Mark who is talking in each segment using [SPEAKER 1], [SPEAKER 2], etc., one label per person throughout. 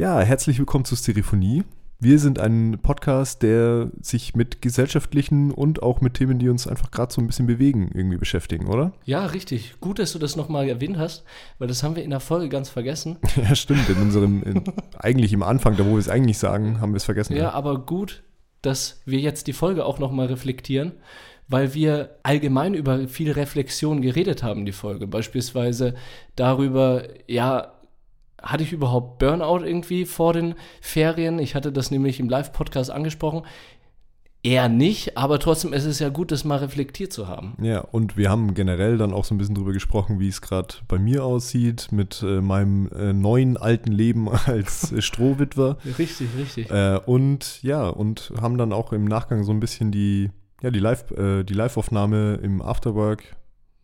[SPEAKER 1] Ja, herzlich willkommen zu Stereophonie. Wir sind ein Podcast, der sich mit gesellschaftlichen und auch mit Themen, die uns einfach gerade so ein bisschen bewegen, irgendwie beschäftigen, oder?
[SPEAKER 2] Ja, richtig. Gut, dass du das nochmal erwähnt hast, weil das haben wir in der Folge ganz vergessen.
[SPEAKER 1] ja, stimmt. In unserem, in, eigentlich im Anfang, da wo wir es eigentlich sagen, haben wir es vergessen.
[SPEAKER 2] Ja, ja, aber gut, dass wir jetzt die Folge auch nochmal reflektieren, weil wir allgemein über viel Reflexion geredet haben, die Folge. Beispielsweise darüber, ja, hatte ich überhaupt Burnout irgendwie vor den Ferien? Ich hatte das nämlich im Live-Podcast angesprochen. Eher nicht, aber trotzdem ist es ja gut, das mal reflektiert zu haben.
[SPEAKER 1] Ja, und wir haben generell dann auch so ein bisschen drüber gesprochen, wie es gerade bei mir aussieht mit äh, meinem äh, neuen alten Leben als äh, Strohwitwer.
[SPEAKER 2] Richtig, richtig.
[SPEAKER 1] Äh, und ja, und haben dann auch im Nachgang so ein bisschen die, ja, die Live, äh, die Live-Aufnahme im Afterwork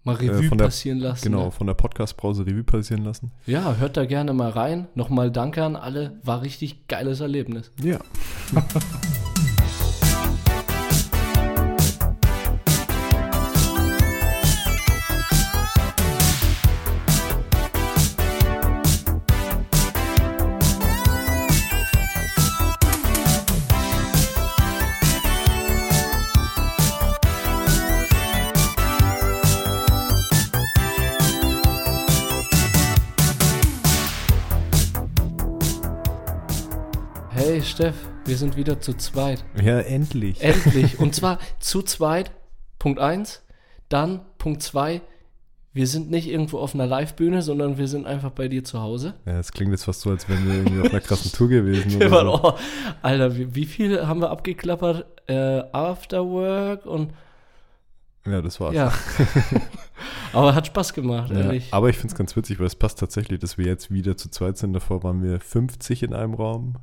[SPEAKER 2] mal
[SPEAKER 1] äh,
[SPEAKER 2] Revue
[SPEAKER 1] von der-
[SPEAKER 2] passieren lassen.
[SPEAKER 1] genau
[SPEAKER 2] ne?
[SPEAKER 1] von der Podcast-Brause Revue passieren lassen.
[SPEAKER 2] Ja, hört da gerne mal rein. Nochmal danke an alle. War richtig geiles Erlebnis.
[SPEAKER 1] Ja.
[SPEAKER 2] Steff, wir sind wieder zu zweit.
[SPEAKER 1] Ja, endlich.
[SPEAKER 2] Endlich. Und zwar zu zweit, Punkt 1. Dann Punkt 2. Wir sind nicht irgendwo auf einer Live-Bühne, sondern wir sind einfach bei dir zu Hause.
[SPEAKER 1] Ja, es klingt jetzt fast so, als wären wir irgendwie auf einer krassen Tour gewesen.
[SPEAKER 2] Wir waren, oh, Alter, wie, wie viel haben wir abgeklappert? Äh, Afterwork und
[SPEAKER 1] Ja, das war's.
[SPEAKER 2] ja. Aber hat Spaß gemacht,
[SPEAKER 1] Ja,
[SPEAKER 2] ehrlich.
[SPEAKER 1] aber ich finde es ganz witzig, weil es passt tatsächlich, dass wir jetzt wieder zu zweit sind. Davor waren wir 50 in einem Raum.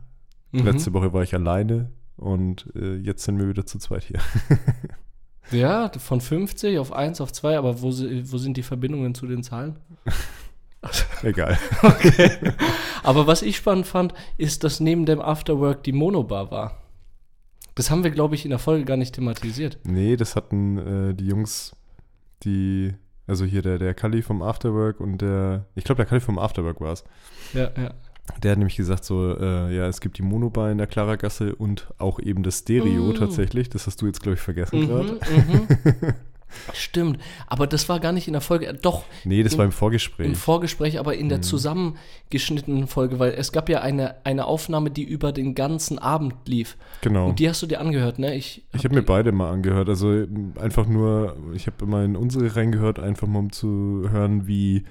[SPEAKER 2] Mhm.
[SPEAKER 1] Letzte Woche war ich alleine und äh, jetzt sind wir wieder zu zweit hier.
[SPEAKER 2] Ja, von 50 auf 1 auf 2, aber wo, wo sind die Verbindungen zu den Zahlen?
[SPEAKER 1] Egal.
[SPEAKER 2] Aber was ich spannend fand, ist, dass neben dem Afterwork die Monobar war. Das haben wir, glaube ich, in der Folge gar nicht thematisiert.
[SPEAKER 1] Nee, das hatten äh, die Jungs, die, also hier der, der Kali vom Afterwork und der, ich glaube, der Kali vom Afterwork war es.
[SPEAKER 2] Ja, ja.
[SPEAKER 1] Der hat nämlich gesagt so, äh, ja, es gibt die Monobar in der Klaragasse und auch eben das Stereo
[SPEAKER 2] Mm.
[SPEAKER 1] tatsächlich. Das hast du jetzt, glaube ich, vergessen gerade.
[SPEAKER 2] Mhm, mhm. Stimmt, aber das war gar nicht in der Folge, äh, doch
[SPEAKER 1] Nee, das
[SPEAKER 2] Im-
[SPEAKER 1] war im Vorgespräch.
[SPEAKER 2] im Vorgespräch, aber in der
[SPEAKER 1] Mhm.
[SPEAKER 2] zusammengeschnittenen Folge, weil es gab ja eine, eine Aufnahme, die über den ganzen Abend lief.
[SPEAKER 1] genau.
[SPEAKER 2] Und die hast du dir angehört, ne? Ich,
[SPEAKER 1] Ich habe mir beide mal angehört. Also m, einfach nur, ich habe immer in unsere reingehört, einfach mal um zu hören, wie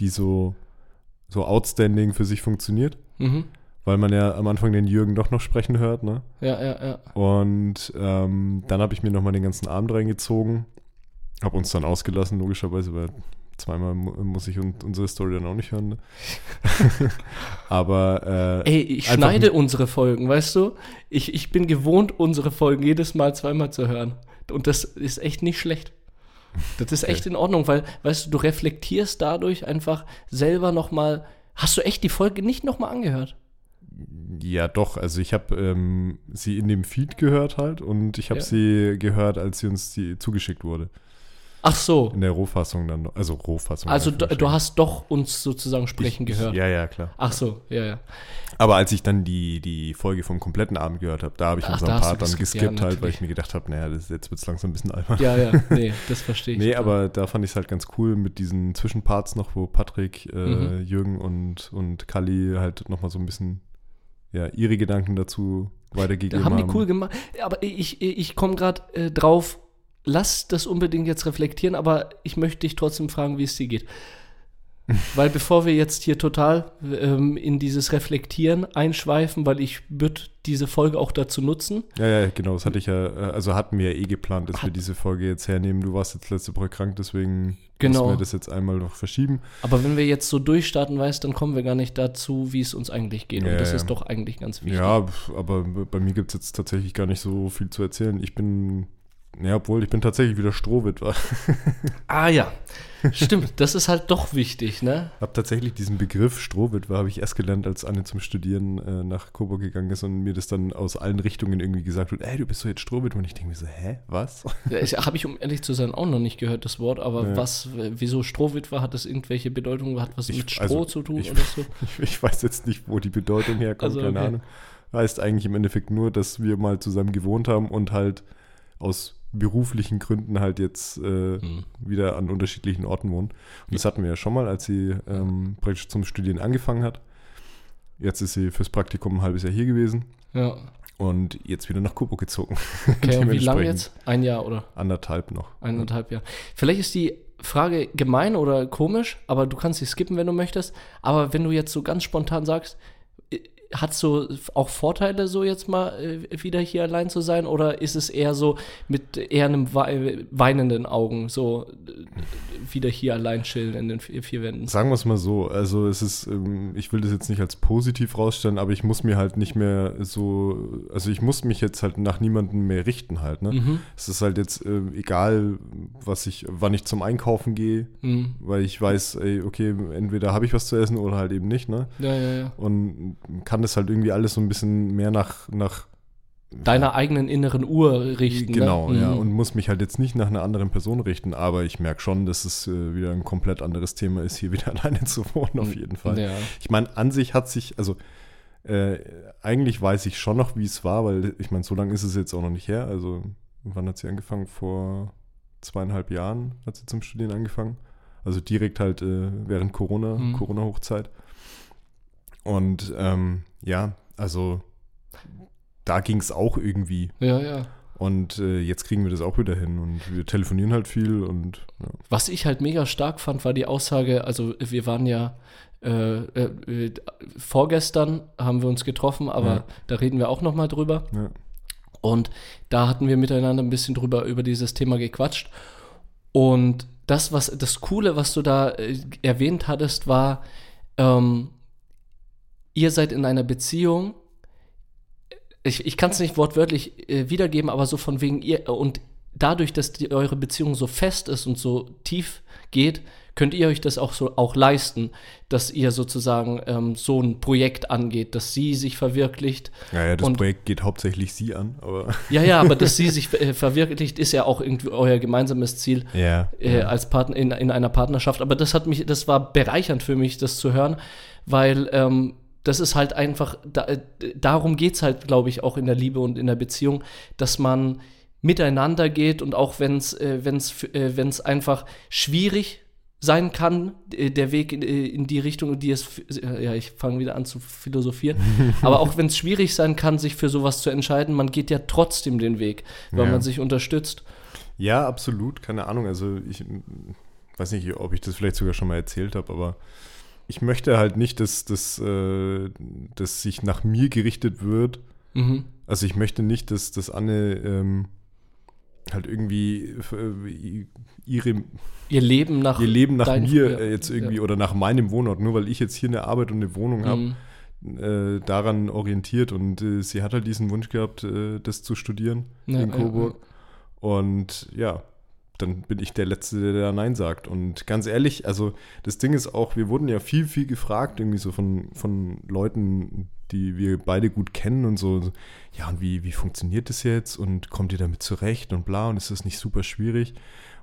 [SPEAKER 1] die so, so outstanding für sich funktioniert.
[SPEAKER 2] Mhm.
[SPEAKER 1] Weil man ja am Anfang den Jürgen doch noch sprechen hört, ne?
[SPEAKER 2] Ja, ja, ja.
[SPEAKER 1] Und ähm, dann habe ich mir nochmal den ganzen Abend reingezogen. Habe uns dann ausgelassen, logischerweise, weil zweimal mu muss ich und unsere Story dann auch nicht hören. Ne? Aber äh,
[SPEAKER 2] Ey, ich schneide unsere Folgen, weißt du? Ich, ich bin gewohnt, unsere Folgen jedes Mal zweimal zu hören. Und das ist echt nicht schlecht. Das ist echt in Ordnung, weil, weißt du, du reflektierst dadurch einfach selber nochmal. Hast du echt die Folge nicht nochmal angehört?
[SPEAKER 1] Ja, doch. Also ich habe ähm, sie in dem Feed gehört halt und ich habe
[SPEAKER 2] Ja.
[SPEAKER 1] sie gehört, als sie uns die zugeschickt wurde.
[SPEAKER 2] Ach so.
[SPEAKER 1] In der Rohfassung dann. Also Rohfassung.
[SPEAKER 2] Also du, du hast doch uns sozusagen sprechen
[SPEAKER 1] Ich-
[SPEAKER 2] gehört.
[SPEAKER 1] Ja, ja, klar.
[SPEAKER 2] Ach so, ja, ja.
[SPEAKER 1] Aber als ich dann die, die Folge vom kompletten Abend gehört habe, da habe ich
[SPEAKER 2] Ach,
[SPEAKER 1] unseren
[SPEAKER 2] da
[SPEAKER 1] Part dann
[SPEAKER 2] geskippt, ja,
[SPEAKER 1] halt, weil ich mir gedacht habe, naja, das, jetzt wird es langsam ein bisschen albern.
[SPEAKER 2] Ja, ja, nee, das verstehe ich.
[SPEAKER 1] Nee,
[SPEAKER 2] total.
[SPEAKER 1] aber da fand ich es halt ganz cool mit diesen Zwischenparts noch, wo Patrick, äh,
[SPEAKER 2] Mhm.
[SPEAKER 1] Jürgen und, und Kali halt nochmal so ein bisschen ja, ihre Gedanken dazu weitergegeben
[SPEAKER 2] Haben
[SPEAKER 1] haben.
[SPEAKER 2] die cool gemacht. Aber ich, ich, ich komme gerade äh, drauf, lass das unbedingt jetzt reflektieren, aber ich möchte dich trotzdem fragen, wie es dir geht. weil bevor wir jetzt hier total ähm, in dieses Reflektieren einschweifen, weil ich würde diese Folge auch dazu nutzen.
[SPEAKER 1] Ja, ja, genau, das hatte ich ja, äh, also hatten wir ja eh geplant, dass wir
[SPEAKER 2] Hat-
[SPEAKER 1] diese Folge jetzt hernehmen. Du warst jetzt letzte Woche krank, deswegen
[SPEAKER 2] Genau.
[SPEAKER 1] müssen wir das jetzt einmal noch verschieben.
[SPEAKER 2] Aber wenn wir jetzt so durchstarten, weißt, dann kommen wir gar nicht dazu, wie es uns eigentlich geht.
[SPEAKER 1] Ja,
[SPEAKER 2] Und das
[SPEAKER 1] ja.
[SPEAKER 2] ist doch eigentlich ganz wichtig.
[SPEAKER 1] Ja, aber bei mir gibt es jetzt tatsächlich gar nicht so viel zu erzählen. Ich bin Ja, obwohl ich bin tatsächlich wieder Strohwitwer.
[SPEAKER 2] Ah ja, stimmt. Das ist halt doch wichtig, ne?
[SPEAKER 1] Hab tatsächlich diesen Begriff Strohwitwer habe ich erst gelernt, als Anne zum Studieren äh, nach Coburg gegangen ist und mir das dann aus allen Richtungen irgendwie gesagt wird, ey, du bist so jetzt Strohwitwer. Und ich denke mir so, hä, was?
[SPEAKER 2] Ja, Habe ich, um ehrlich zu sein, auch noch nicht gehört, das Wort. Aber
[SPEAKER 1] Ja.
[SPEAKER 2] was, wieso Strohwitwer? Hat das irgendwelche Bedeutung? Hat was
[SPEAKER 1] Ich-
[SPEAKER 2] mit Stroh
[SPEAKER 1] also,
[SPEAKER 2] zu tun
[SPEAKER 1] ich-
[SPEAKER 2] oder so?
[SPEAKER 1] Ich, weiß jetzt nicht, wo die Bedeutung herkommt,
[SPEAKER 2] Also,
[SPEAKER 1] keine
[SPEAKER 2] okay.
[SPEAKER 1] Ahnung. Heißt eigentlich im Endeffekt nur, dass wir mal zusammen gewohnt haben und halt aus beruflichen Gründen halt jetzt äh,
[SPEAKER 2] Hm.
[SPEAKER 1] wieder an unterschiedlichen Orten wohnen. Und das hatten wir ja schon mal, als sie ähm, praktisch zum Studieren angefangen hat. Jetzt ist sie fürs Praktikum ein halbes Jahr hier gewesen
[SPEAKER 2] Ja.
[SPEAKER 1] und jetzt wieder nach Coburg gezogen.
[SPEAKER 2] Okay, und wie lange jetzt? Ein Jahr oder
[SPEAKER 1] Anderthalb noch.
[SPEAKER 2] eineinhalb Jahre? Vielleicht ist die Frage gemein oder komisch, aber du kannst sie skippen, wenn du möchtest. Aber wenn du jetzt so ganz spontan sagst, hat so auch Vorteile, so jetzt mal äh, wieder hier allein zu sein? Oder ist es eher so mit eher einem wei- weinenden Augen, so äh, wieder hier allein chillen in den vier, vier Wänden?
[SPEAKER 1] Sagen wir es mal so, also es ist, ähm, ich will das jetzt nicht als positiv rausstellen, aber ich muss mir halt nicht mehr so, also ich muss mich jetzt halt nach niemandem mehr richten halt, ne?
[SPEAKER 2] Mhm.
[SPEAKER 1] Es ist halt jetzt äh, egal, was ich, wann ich zum Einkaufen gehe,
[SPEAKER 2] Mhm.
[SPEAKER 1] weil ich weiß, ey, okay, entweder habe ich was zu essen oder halt eben nicht, ne?
[SPEAKER 2] Ja, ja, ja.
[SPEAKER 1] Und kann das halt irgendwie alles so ein bisschen mehr nach, nach
[SPEAKER 2] Deiner eigenen inneren Uhr richten.
[SPEAKER 1] Genau,
[SPEAKER 2] ne?
[SPEAKER 1] ja.
[SPEAKER 2] Mhm.
[SPEAKER 1] Und muss mich halt jetzt nicht nach einer anderen Person richten, aber ich merke schon, dass es äh, wieder ein komplett anderes Thema ist, hier wieder alleine zu wohnen, auf jeden Fall.
[SPEAKER 2] Ja.
[SPEAKER 1] Ich meine, an sich hat sich, also äh, eigentlich weiß ich schon noch, wie es war, weil ich meine, so lange ist es jetzt auch noch nicht her. Also, wann hat sie angefangen? Vor zweieinhalb Jahren hat sie zum Studieren angefangen. Also direkt halt äh, während Corona,
[SPEAKER 2] Mhm.
[SPEAKER 1] Corona-Hochzeit. Und ähm, ja, also da ging es auch irgendwie.
[SPEAKER 2] ja, ja.
[SPEAKER 1] Und äh, jetzt kriegen wir das auch wieder hin und wir telefonieren halt viel und ja.
[SPEAKER 2] Was ich halt mega stark fand, war die Aussage, also wir waren ja äh, äh, vorgestern haben wir uns getroffen, aber
[SPEAKER 1] Ja.
[SPEAKER 2] da reden wir auch noch mal drüber.
[SPEAKER 1] ja.
[SPEAKER 2] Und da hatten wir miteinander ein bisschen drüber über dieses Thema gequatscht. Und das, was das Coole, was du da äh, erwähnt hattest, war, ähm, ihr seid in einer Beziehung. Ich, ich kann es nicht wortwörtlich äh, wiedergeben, aber so von wegen ihr und dadurch, dass die, eure Beziehung so fest ist und so tief geht, könnt ihr euch das auch so auch leisten, dass ihr sozusagen ähm, so ein Projekt angeht, dass sie sich verwirklicht,
[SPEAKER 1] Ja, ja, das
[SPEAKER 2] Und-
[SPEAKER 1] Projekt geht hauptsächlich sie an, aber
[SPEAKER 2] ja, ja, aber dass sie sich äh, verwirklicht, ist ja auch irgendwie euer gemeinsames Ziel
[SPEAKER 1] ja.
[SPEAKER 2] äh, als Partner in, in einer Partnerschaft. Aber das hat mich, das war bereichernd für mich, das zu hören, weil ähm, das ist halt einfach, da, äh, darum geht es halt, glaube ich, auch in der Liebe und in der Beziehung, dass man miteinander geht und auch wenn es äh, wenn's, äh, wenn's einfach schwierig sein kann, äh, der Weg in, äh, in die Richtung, die es, äh, ja, ich fange wieder an zu philosophieren, aber auch wenn es schwierig sein kann, sich für sowas zu entscheiden, man geht ja trotzdem den Weg, weil
[SPEAKER 1] Ja.
[SPEAKER 2] man sich unterstützt.
[SPEAKER 1] Ja, absolut, keine Ahnung. Also ich weiß nicht, ob ich das vielleicht sogar schon mal erzählt habe, aber ich möchte halt nicht, dass das äh, dass sich nach mir gerichtet wird.
[SPEAKER 2] Mhm.
[SPEAKER 1] Also ich möchte nicht, dass, dass Anne ähm, halt irgendwie äh, ihre,
[SPEAKER 2] Ihr Leben nach
[SPEAKER 1] ihr Leben nach mir
[SPEAKER 2] ja,
[SPEAKER 1] äh, jetzt irgendwie
[SPEAKER 2] ja.
[SPEAKER 1] oder nach meinem Wohnort, nur weil ich jetzt hier eine Arbeit und eine Wohnung habe,
[SPEAKER 2] Mhm.
[SPEAKER 1] äh, daran orientiert. Und äh, sie hat halt diesen Wunsch gehabt, äh, das zu studieren
[SPEAKER 2] Ja,
[SPEAKER 1] in Coburg. Und ja, dann bin ich der Letzte, der da Nein sagt. Und ganz ehrlich, also das Ding ist auch, wir wurden ja viel, viel gefragt, irgendwie so von, von Leuten, die wir beide gut kennen und so. Ja, und wie, wie funktioniert das jetzt? Und kommt ihr damit zurecht und bla? Und ist das nicht super schwierig?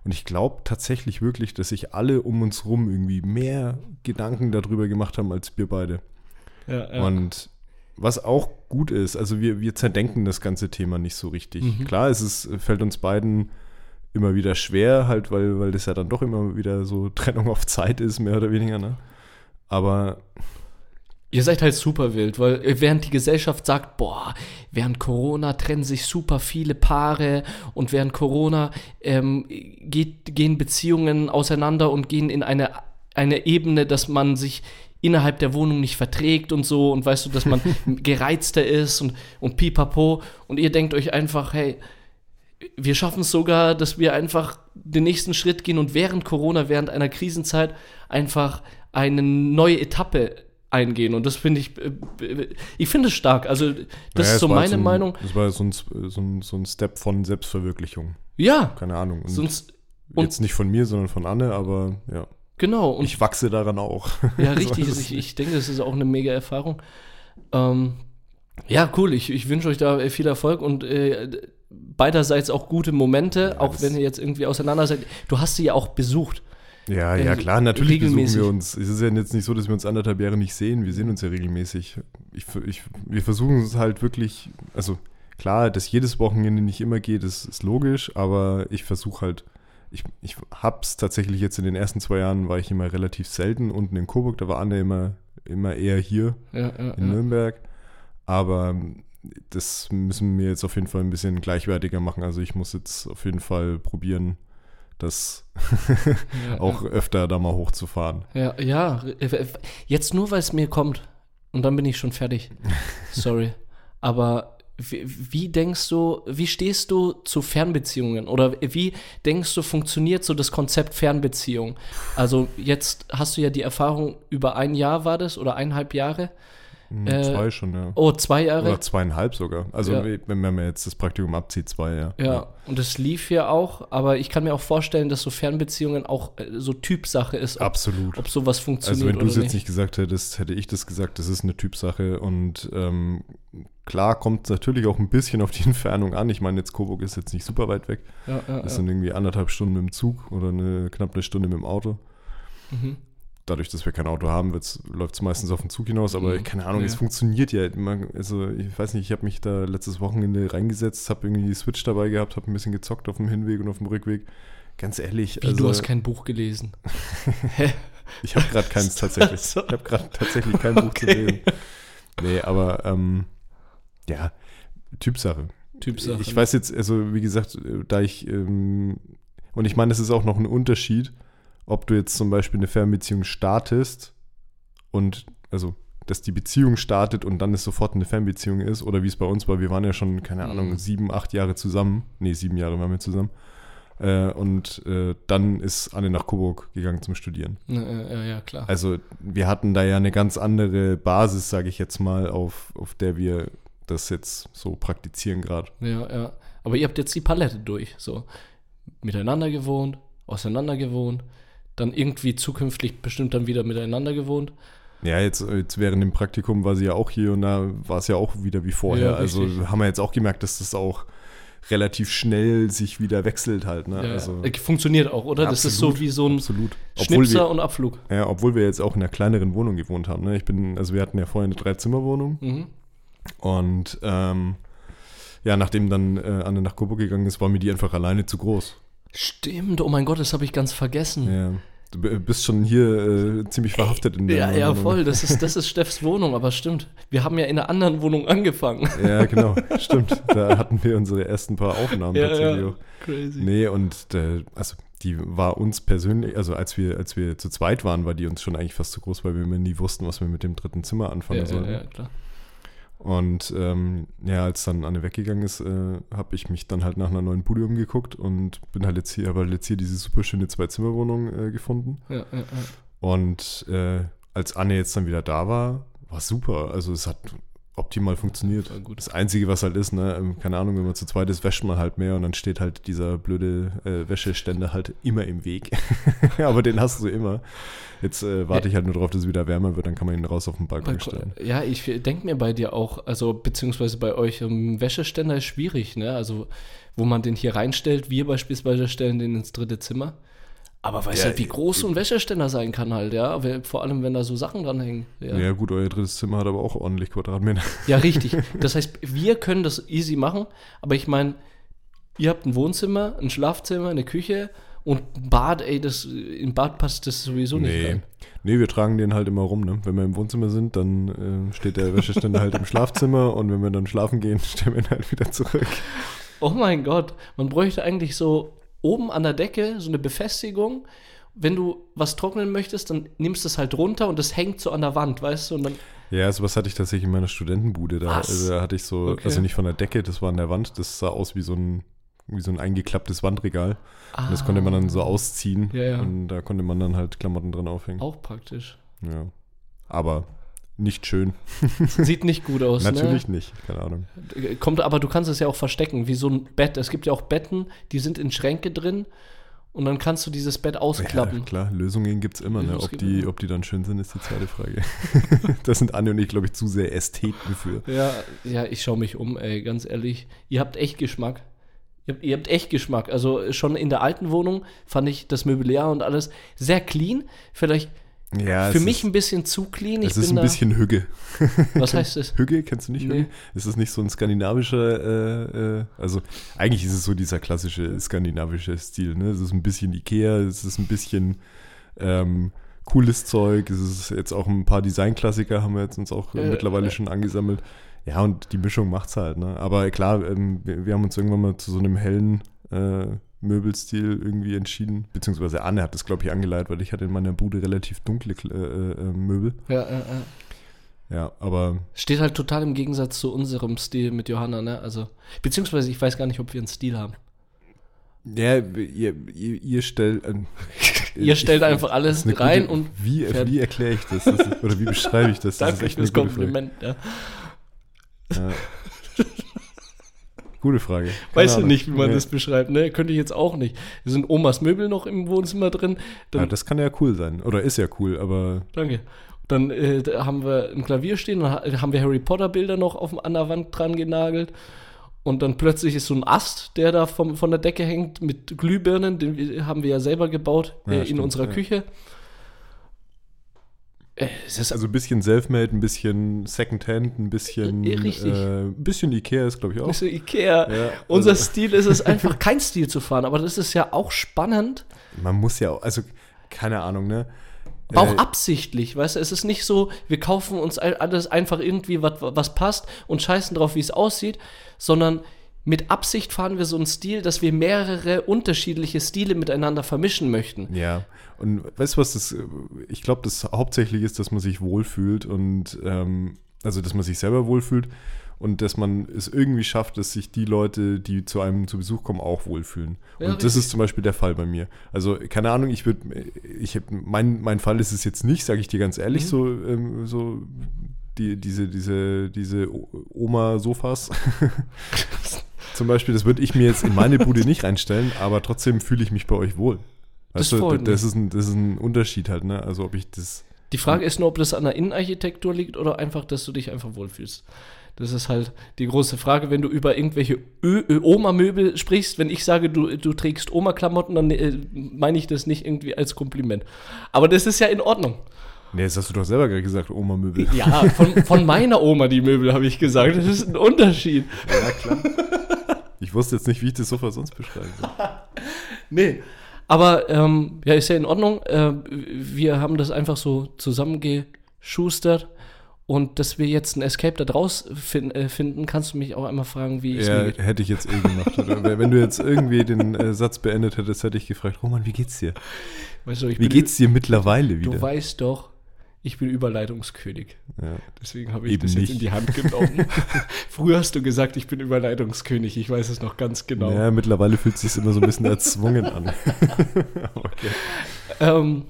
[SPEAKER 1] Und ich glaube tatsächlich wirklich, dass sich alle um uns rum irgendwie mehr Gedanken darüber gemacht haben als wir beide.
[SPEAKER 2] Ja, ja.
[SPEAKER 1] Und was auch gut ist, also wir, wir zerdenken das ganze Thema nicht so richtig.
[SPEAKER 2] Mhm.
[SPEAKER 1] Klar, es ist, fällt uns beiden immer wieder schwer, halt, weil, weil das ja dann doch immer wieder so Trennung auf Zeit ist, mehr oder weniger, ne? Aber
[SPEAKER 2] Ihr seid halt super wild, weil äh, während die Gesellschaft sagt, boah, während Corona trennen sich super viele Paare und während Corona ähm, geht, gehen Beziehungen auseinander und gehen in eine, eine Ebene, dass man sich innerhalb der Wohnung nicht verträgt und so und weißt du, dass man gereizter ist und, und pipapo und ihr denkt euch einfach, hey, wir schaffen es sogar, dass wir einfach den nächsten Schritt gehen und während Corona, während einer Krisenzeit einfach eine neue Etappe eingehen. Und das finde ich, äh, ich finde es stark. Also, das
[SPEAKER 1] Naja,
[SPEAKER 2] ist so meine
[SPEAKER 1] ein,
[SPEAKER 2] Meinung.
[SPEAKER 1] Das war so ein, so, ein, so ein Step von Selbstverwirklichung.
[SPEAKER 2] Ja,
[SPEAKER 1] Keine Ahnung. Und
[SPEAKER 2] sonst, und-
[SPEAKER 1] jetzt nicht von mir, sondern von Anne, aber ja.
[SPEAKER 2] genau. Und
[SPEAKER 1] Ich wachse daran auch.
[SPEAKER 2] Ja, richtig. ich, ich denke, das ist auch eine mega Erfahrung. Ähm, ja, cool. Ich, ich wünsche euch da äh, viel Erfolg und äh, beiderseits auch gute Momente,
[SPEAKER 1] Ja,
[SPEAKER 2] auch wenn ihr jetzt irgendwie auseinander seid. Du hast sie ja auch besucht.
[SPEAKER 1] Ja, ja, klar, natürlich besuchen wir uns. Es ist ja jetzt nicht so, dass wir uns anderthalb Jahre nicht sehen. Wir sehen uns ja regelmäßig. Ich, ich, wir versuchen es halt wirklich, also klar, dass jedes Wochenende nicht immer geht, ist, ist logisch, aber ich versuche halt, ich, ich hab's tatsächlich jetzt in den ersten zwei Jahren, war ich immer relativ selten unten in Coburg, da war Anne immer, immer eher hier
[SPEAKER 2] Ja, ja,
[SPEAKER 1] in. Nürnberg. Aber das müssen wir jetzt auf jeden Fall ein bisschen gleichwertiger machen. Also ich muss jetzt auf jeden Fall probieren, das
[SPEAKER 2] Ja,
[SPEAKER 1] auch öfter da mal hochzufahren.
[SPEAKER 2] Ja, ja. äh, Jetzt nur, weil es mir kommt. Und dann bin ich schon fertig. Sorry. Aber wie, wie denkst du, wie stehst du zu Fernbeziehungen? Oder wie denkst du, funktioniert so das Konzept Fernbeziehung? Also jetzt hast du ja die Erfahrung, über ein Jahr war das oder eineinhalb Jahre?
[SPEAKER 1] Hm,
[SPEAKER 2] Äh,
[SPEAKER 1] zwei schon, ja.
[SPEAKER 2] Oh, zwei Jahre?
[SPEAKER 1] Oder zweieinhalb sogar. Also
[SPEAKER 2] Ja.
[SPEAKER 1] wenn man jetzt das Praktikum abzieht, zwei, ja.
[SPEAKER 2] Ja, und es lief ja auch, aber ich kann mir auch vorstellen, dass so Fernbeziehungen auch äh, so Typsache ist, ob,
[SPEAKER 1] Absolut.
[SPEAKER 2] ob sowas
[SPEAKER 1] Also
[SPEAKER 2] funktioniert
[SPEAKER 1] wenn du es jetzt
[SPEAKER 2] nicht.
[SPEAKER 1] gesagt hättest, hätte ich das gesagt, das ist eine Typsache und ähm, klar kommt es natürlich auch ein bisschen auf die Entfernung an. Ich meine, jetzt Coburg ist jetzt nicht super weit weg.
[SPEAKER 2] Ja, ja,
[SPEAKER 1] Das
[SPEAKER 2] ja.
[SPEAKER 1] sind irgendwie anderthalb Stunden mit dem Zug oder eine, knapp eine Stunde mit dem Auto.
[SPEAKER 2] Mhm.
[SPEAKER 1] Dadurch, dass wir kein Auto haben, läuft es meistens auf den Zug hinaus, aber
[SPEAKER 2] Mhm.
[SPEAKER 1] keine Ahnung,
[SPEAKER 2] Ja.
[SPEAKER 1] es funktioniert ja. Man, also ich weiß nicht, ich habe mich da letztes Wochenende reingesetzt, habe irgendwie die Switch dabei gehabt, habe ein bisschen gezockt auf dem Hinweg und auf dem Rückweg. Ganz ehrlich,
[SPEAKER 2] Wie,
[SPEAKER 1] also
[SPEAKER 2] du hast kein Buch gelesen?
[SPEAKER 1] ich habe gerade keins tatsächlich. Ich habe gerade tatsächlich kein Buch
[SPEAKER 2] Okay.
[SPEAKER 1] gelesen. Nee, aber ähm, ja, Typsache.
[SPEAKER 2] Typsache.
[SPEAKER 1] Ich weiß jetzt, also wie gesagt, äh, da ich, ähm, und ich meine, es ist auch noch ein Unterschied, ob du jetzt zum Beispiel eine Fernbeziehung startest und, also, dass die Beziehung startet und dann es sofort eine Fernbeziehung ist, oder wie es bei uns war, wir waren ja schon, keine Ahnung,
[SPEAKER 2] Mhm.
[SPEAKER 1] sieben, acht Jahre zusammen. Nee, sieben Jahre waren wir zusammen. Äh, und äh, dann ist Anne nach Coburg gegangen zum Studieren.
[SPEAKER 2] Ja, ja, ja, klar.
[SPEAKER 1] Also wir hatten da ja eine ganz andere Basis, sage ich jetzt mal, auf, auf der wir das jetzt so praktizieren gerade.
[SPEAKER 2] Ja, ja. Aber ihr habt jetzt die Palette durch. So miteinander gewohnt, auseinander gewohnt, dann irgendwie zukünftig bestimmt dann wieder miteinander gewohnt.
[SPEAKER 1] Ja, jetzt, jetzt während dem Praktikum war sie ja auch hier und da war es ja auch wieder wie vorher.
[SPEAKER 2] Ja,
[SPEAKER 1] also haben wir jetzt auch gemerkt, dass das auch relativ schnell sich wieder wechselt halt. Ne?
[SPEAKER 2] Ja,
[SPEAKER 1] also,
[SPEAKER 2] äh, funktioniert auch, oder? das ist so
[SPEAKER 1] absolut,
[SPEAKER 2] wie so ein
[SPEAKER 1] absolut.
[SPEAKER 2] Schnipser
[SPEAKER 1] wir,
[SPEAKER 2] und Abflug.
[SPEAKER 1] ja, obwohl wir jetzt auch in einer kleineren Wohnung gewohnt haben. Ne? Ich bin, also wir hatten ja vorher eine Dreizimmerwohnung
[SPEAKER 2] Mhm.
[SPEAKER 1] und ähm, ja, nachdem dann äh, Anne nach Coburg gegangen ist, war mir die einfach alleine zu groß.
[SPEAKER 2] Stimmt, oh mein Gott, das habe ich ganz vergessen.
[SPEAKER 1] Ja. Du bist schon hier äh, ziemlich verhaftet in der
[SPEAKER 2] Ja,
[SPEAKER 1] neuen
[SPEAKER 2] ja,
[SPEAKER 1] Wohnung.
[SPEAKER 2] voll. Das ist, das ist Steffs Wohnung, aber stimmt. Wir haben ja in einer anderen Wohnung angefangen.
[SPEAKER 1] Ja, genau, stimmt. Da hatten wir unsere ersten paar Aufnahmen
[SPEAKER 2] Ja,
[SPEAKER 1] tatsächlich
[SPEAKER 2] ja. Crazy.
[SPEAKER 1] Nee, und äh, also die war uns persönlich, also als wir, als wir zu zweit waren, war die uns schon eigentlich fast zu groß, weil wir immer nie wussten, was wir mit dem dritten Zimmer anfangen
[SPEAKER 2] Ja,
[SPEAKER 1] sollen.
[SPEAKER 2] ja, ja, klar.
[SPEAKER 1] Und ähm, ja, als dann Anne weggegangen ist, äh, habe ich mich dann halt nach einer neuen Bude umgeguckt und bin halt jetzt hier, habe halt jetzt hier diese super schöne Zwei-Zimmer-Wohnung äh, gefunden.
[SPEAKER 2] Ja, ja, ja.
[SPEAKER 1] Und äh, als Anne jetzt dann wieder da war, war super. Also es hat optimal funktioniert. Das Einzige, was halt ist, ne, ähm, keine Ahnung, wenn man zu zweit ist, wäscht man halt mehr und dann steht halt dieser blöde äh, Wäscheständer halt immer im Weg. Aber den hast du immer. Jetzt äh, warte ich halt nur darauf, dass es wieder wärmer wird, dann kann man ihn raus auf den Balkon stellen.
[SPEAKER 2] Ja, ich denke mir bei dir auch, also beziehungsweise bei euch, um, Wäscheständer ist schwierig, ne? Also, wo man den hier reinstellt, wir beispielsweise stellen den ins dritte Zimmer. Aber weißt
[SPEAKER 1] Ja,
[SPEAKER 2] du, halt, wie groß so ein Wäscheständer sein kann halt, ja? Vor allem, wenn da so Sachen dranhängen. Ja.
[SPEAKER 1] Ja. gut, euer drittes Zimmer hat aber auch ordentlich Quadratmeter.
[SPEAKER 2] ja, richtig. Das heißt, wir können das easy machen, aber ich meine, ihr habt ein Wohnzimmer, ein Schlafzimmer, eine Küche und ein Bad, ey, das, im Bad passt das sowieso nicht
[SPEAKER 1] Nee.
[SPEAKER 2] rein.
[SPEAKER 1] Nee, wir tragen den halt immer rum, ne? Wenn wir im Wohnzimmer sind, dann äh, steht der Wäscheständer halt im Schlafzimmer und wenn wir dann schlafen gehen, stellen wir ihn halt wieder zurück.
[SPEAKER 2] Oh mein Gott, man bräuchte eigentlich so oben an der Decke so eine Befestigung. Wenn du was trocknen möchtest, dann nimmst du es halt runter und das hängt so an der Wand, weißt du? Und dann,
[SPEAKER 1] Ja, sowas hatte ich tatsächlich in meiner Studentenbude. Da,
[SPEAKER 2] Was?
[SPEAKER 1] also da hatte ich so,
[SPEAKER 2] Okay.
[SPEAKER 1] also nicht von der Decke, das war an der Wand, das sah aus wie so ein, wie so ein eingeklapptes Wandregal. Und das konnte man dann so ausziehen
[SPEAKER 2] Ah. Ja, ja.
[SPEAKER 1] und da konnte man dann halt Klamotten dran aufhängen.
[SPEAKER 2] Auch praktisch.
[SPEAKER 1] Ja. Aber Nicht schön.
[SPEAKER 2] Sieht nicht gut aus,
[SPEAKER 1] Natürlich ne? nicht, keine Ahnung.
[SPEAKER 2] Kommt, aber du kannst es ja auch verstecken, wie so ein Bett. Es gibt ja auch Betten, die sind in Schränke drin und dann kannst du dieses Bett ausklappen.
[SPEAKER 1] Ja, klar, Lösungen gibt es immer. Ne? Ob, die, ob die dann schön sind, ist die zweite Frage. das sind Anne und ich, glaube ich, zu sehr Ästheten für.
[SPEAKER 2] Ja, ja ich schaue mich um, ey, ganz ehrlich. Ihr habt echt Geschmack. Ihr habt, ihr habt, echt Geschmack. Also schon in der alten Wohnung fand ich das Mobiliar und alles sehr clean. Vielleicht ja, für mich ist, ein bisschen zu clean.
[SPEAKER 1] Ich es ist ein bisschen Hügge.
[SPEAKER 2] Was heißt das?
[SPEAKER 1] Hügge, kennst du nicht nee. Hügge? Ist das nicht so ein skandinavischer, äh, äh, also eigentlich ist es so dieser klassische skandinavische Stil, ne? Es ist ein bisschen Ikea, es ist ein bisschen ähm, cooles Zeug, es ist jetzt auch ein paar Designklassiker, haben wir jetzt uns auch äh, mittlerweile schon angesammelt. Ja, und die Mischung macht's halt, ne? Aber klar, ähm, wir, wir, haben uns irgendwann mal zu so einem hellen äh, Möbelstil irgendwie entschieden. Beziehungsweise Anne hat das, glaube ich, angeleitet, weil ich hatte in meiner Bude relativ dunkle äh, äh, Möbel.
[SPEAKER 2] Ja, ja, ja.
[SPEAKER 1] Ja, aber.
[SPEAKER 2] Steht halt total im Gegensatz zu unserem Stil mit Johanna, ne? Also, beziehungsweise ich weiß gar nicht, ob wir einen Stil haben.
[SPEAKER 1] Ja, ihr, ihr, ihr stellt. Äh,
[SPEAKER 2] ihr stellt ich, einfach alles rein
[SPEAKER 1] gute,
[SPEAKER 2] und.
[SPEAKER 1] Wie, wie erkläre ich das? das ist, oder wie beschreibe ich das?
[SPEAKER 2] das Danke ist echt fürs Kompliment, ja. ja.
[SPEAKER 1] Gute Frage.
[SPEAKER 2] Keine weißt Ahnung. du nicht, wie man nee. das beschreibt, ne? Könnte ich jetzt auch nicht. Wir sind Omas Möbel noch im Wohnzimmer drin.
[SPEAKER 1] Dann, ja, das kann ja cool sein. Oder ist ja cool, aber.
[SPEAKER 2] Danke. Dann äh, haben wir ein Klavier stehen, dann haben wir Harry Potter Bilder noch auf, an der Wand dran genagelt. Und dann plötzlich ist so ein Ast, der da vom, von der Decke hängt mit Glühbirnen, den haben wir ja selber gebaut äh, ja, in stimmt, unserer ja. Küche.
[SPEAKER 1] Äh, also ein bisschen Selfmade, ein bisschen Secondhand, ein bisschen,
[SPEAKER 2] äh, Richtig.
[SPEAKER 1] Äh, ein bisschen Ikea ist, glaube ich, auch. Ein
[SPEAKER 2] bisschen Ikea. Ja, Unser also. Stil ist es einfach, kein Stil zu fahren, aber das ist ja auch spannend.
[SPEAKER 1] Man muss ja auch, also keine Ahnung, ne?
[SPEAKER 2] Aber auch äh, absichtlich, weißt du, es ist nicht so, wir kaufen uns alles einfach irgendwie, was, was passt und scheißen drauf, wie es aussieht, sondern mit Absicht fahren wir so einen Stil, dass wir mehrere unterschiedliche Stile miteinander vermischen möchten.
[SPEAKER 1] Ja, und weißt du was, das, ich glaube, das hauptsächlich ist, dass man sich wohlfühlt und ähm, also, dass man sich selber wohlfühlt und dass man es irgendwie schafft, dass sich die Leute, die zu einem zu Besuch kommen, auch wohlfühlen. Ja, und richtig. das ist zum Beispiel der Fall bei mir. Also, keine Ahnung, ich würde, ich habe, mein, mein Fall ist es jetzt nicht, sage ich dir ganz ehrlich, mhm. so, ähm, so die, diese, diese, diese Oma-Sofas. Zum Beispiel, das würde ich mir jetzt in meine Bude nicht reinstellen, aber trotzdem fühle ich mich bei euch wohl. Weißt das, du, das, ist ein, das ist ein Unterschied halt, ne? Also ob ich das.
[SPEAKER 2] Die Frage ist nur, ob das an der Innenarchitektur liegt oder einfach, dass du dich einfach wohlfühlst. Das ist halt die große Frage, wenn du über irgendwelche Oma-Möbel sprichst. Wenn ich sage, du, du trägst Oma-Klamotten, dann äh, meine ich das nicht irgendwie als Kompliment. Aber das ist ja in Ordnung.
[SPEAKER 1] Nee, das hast du doch selber gerade gesagt, Oma-Möbel.
[SPEAKER 2] Ja, von, von meiner Oma die Möbel, habe ich gesagt. Das ist ein Unterschied. Ja, klar.
[SPEAKER 1] Ich wusste jetzt nicht, wie ich das Sofa sonst beschreiben soll.
[SPEAKER 2] nee. Aber ähm, ja, ist ja in Ordnung. Äh, wir haben das einfach so zusammengeschustert. Und dass wir jetzt ein Escape da draus fin äh, finden, kannst du mich auch einmal fragen, wie
[SPEAKER 1] es ja, mir geht. hätte ich jetzt eh gemacht. Oder wenn du jetzt irgendwie den äh, Satz beendet hättest, hätte ich gefragt, Roman, wie geht's dir? Weißt du, wie geht's dir mittlerweile wieder?
[SPEAKER 2] Du weißt doch, ich bin Überleitungskönig. Ja. Deswegen habe ich Eben das jetzt in die Hand genommen. Früher hast du gesagt, ich bin Überleitungskönig. Ich weiß es noch ganz genau.
[SPEAKER 1] Ja, mittlerweile fühlt es sich immer so ein bisschen erzwungen an.
[SPEAKER 2] okay. Ähm,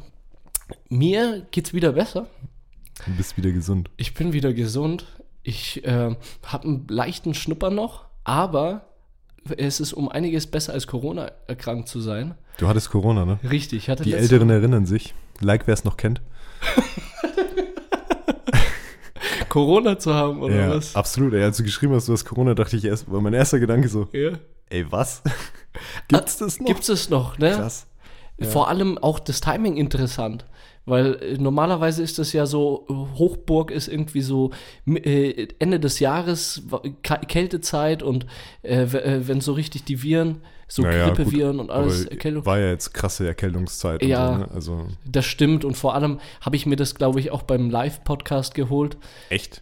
[SPEAKER 2] mir geht's wieder besser.
[SPEAKER 1] Du bist wieder gesund.
[SPEAKER 2] Ich bin wieder gesund. Ich äh, habe einen leichten Schnupper noch, aber es ist um einiges besser als Corona erkrankt zu sein.
[SPEAKER 1] Du hattest Corona, ne?
[SPEAKER 2] Richtig.
[SPEAKER 1] Die Älteren erinnern sich. Like, wer es noch kennt.
[SPEAKER 2] Corona zu haben, oder
[SPEAKER 1] ja,
[SPEAKER 2] was?
[SPEAKER 1] Absolut, ey. Als du geschrieben hast, du hast Corona, dachte ich erst, war mein erster Gedanke so, ja. ey, was?
[SPEAKER 2] Gibt's das noch? Gibt's es noch, ne? Krass. Ja. Vor allem auch das Timing interessant. Weil äh, normalerweise ist das ja so, Hochburg ist irgendwie so äh, Ende des Jahres, Kältezeit und äh, äh, wenn so richtig die Viren so naja, Grippeviren und alles.
[SPEAKER 1] Erkältung. War ja jetzt krasse Erkältungszeit.
[SPEAKER 2] Ja, so, ne? also. das stimmt. Und vor allem habe ich mir das, glaube ich, auch beim Live-Podcast geholt.
[SPEAKER 1] Echt?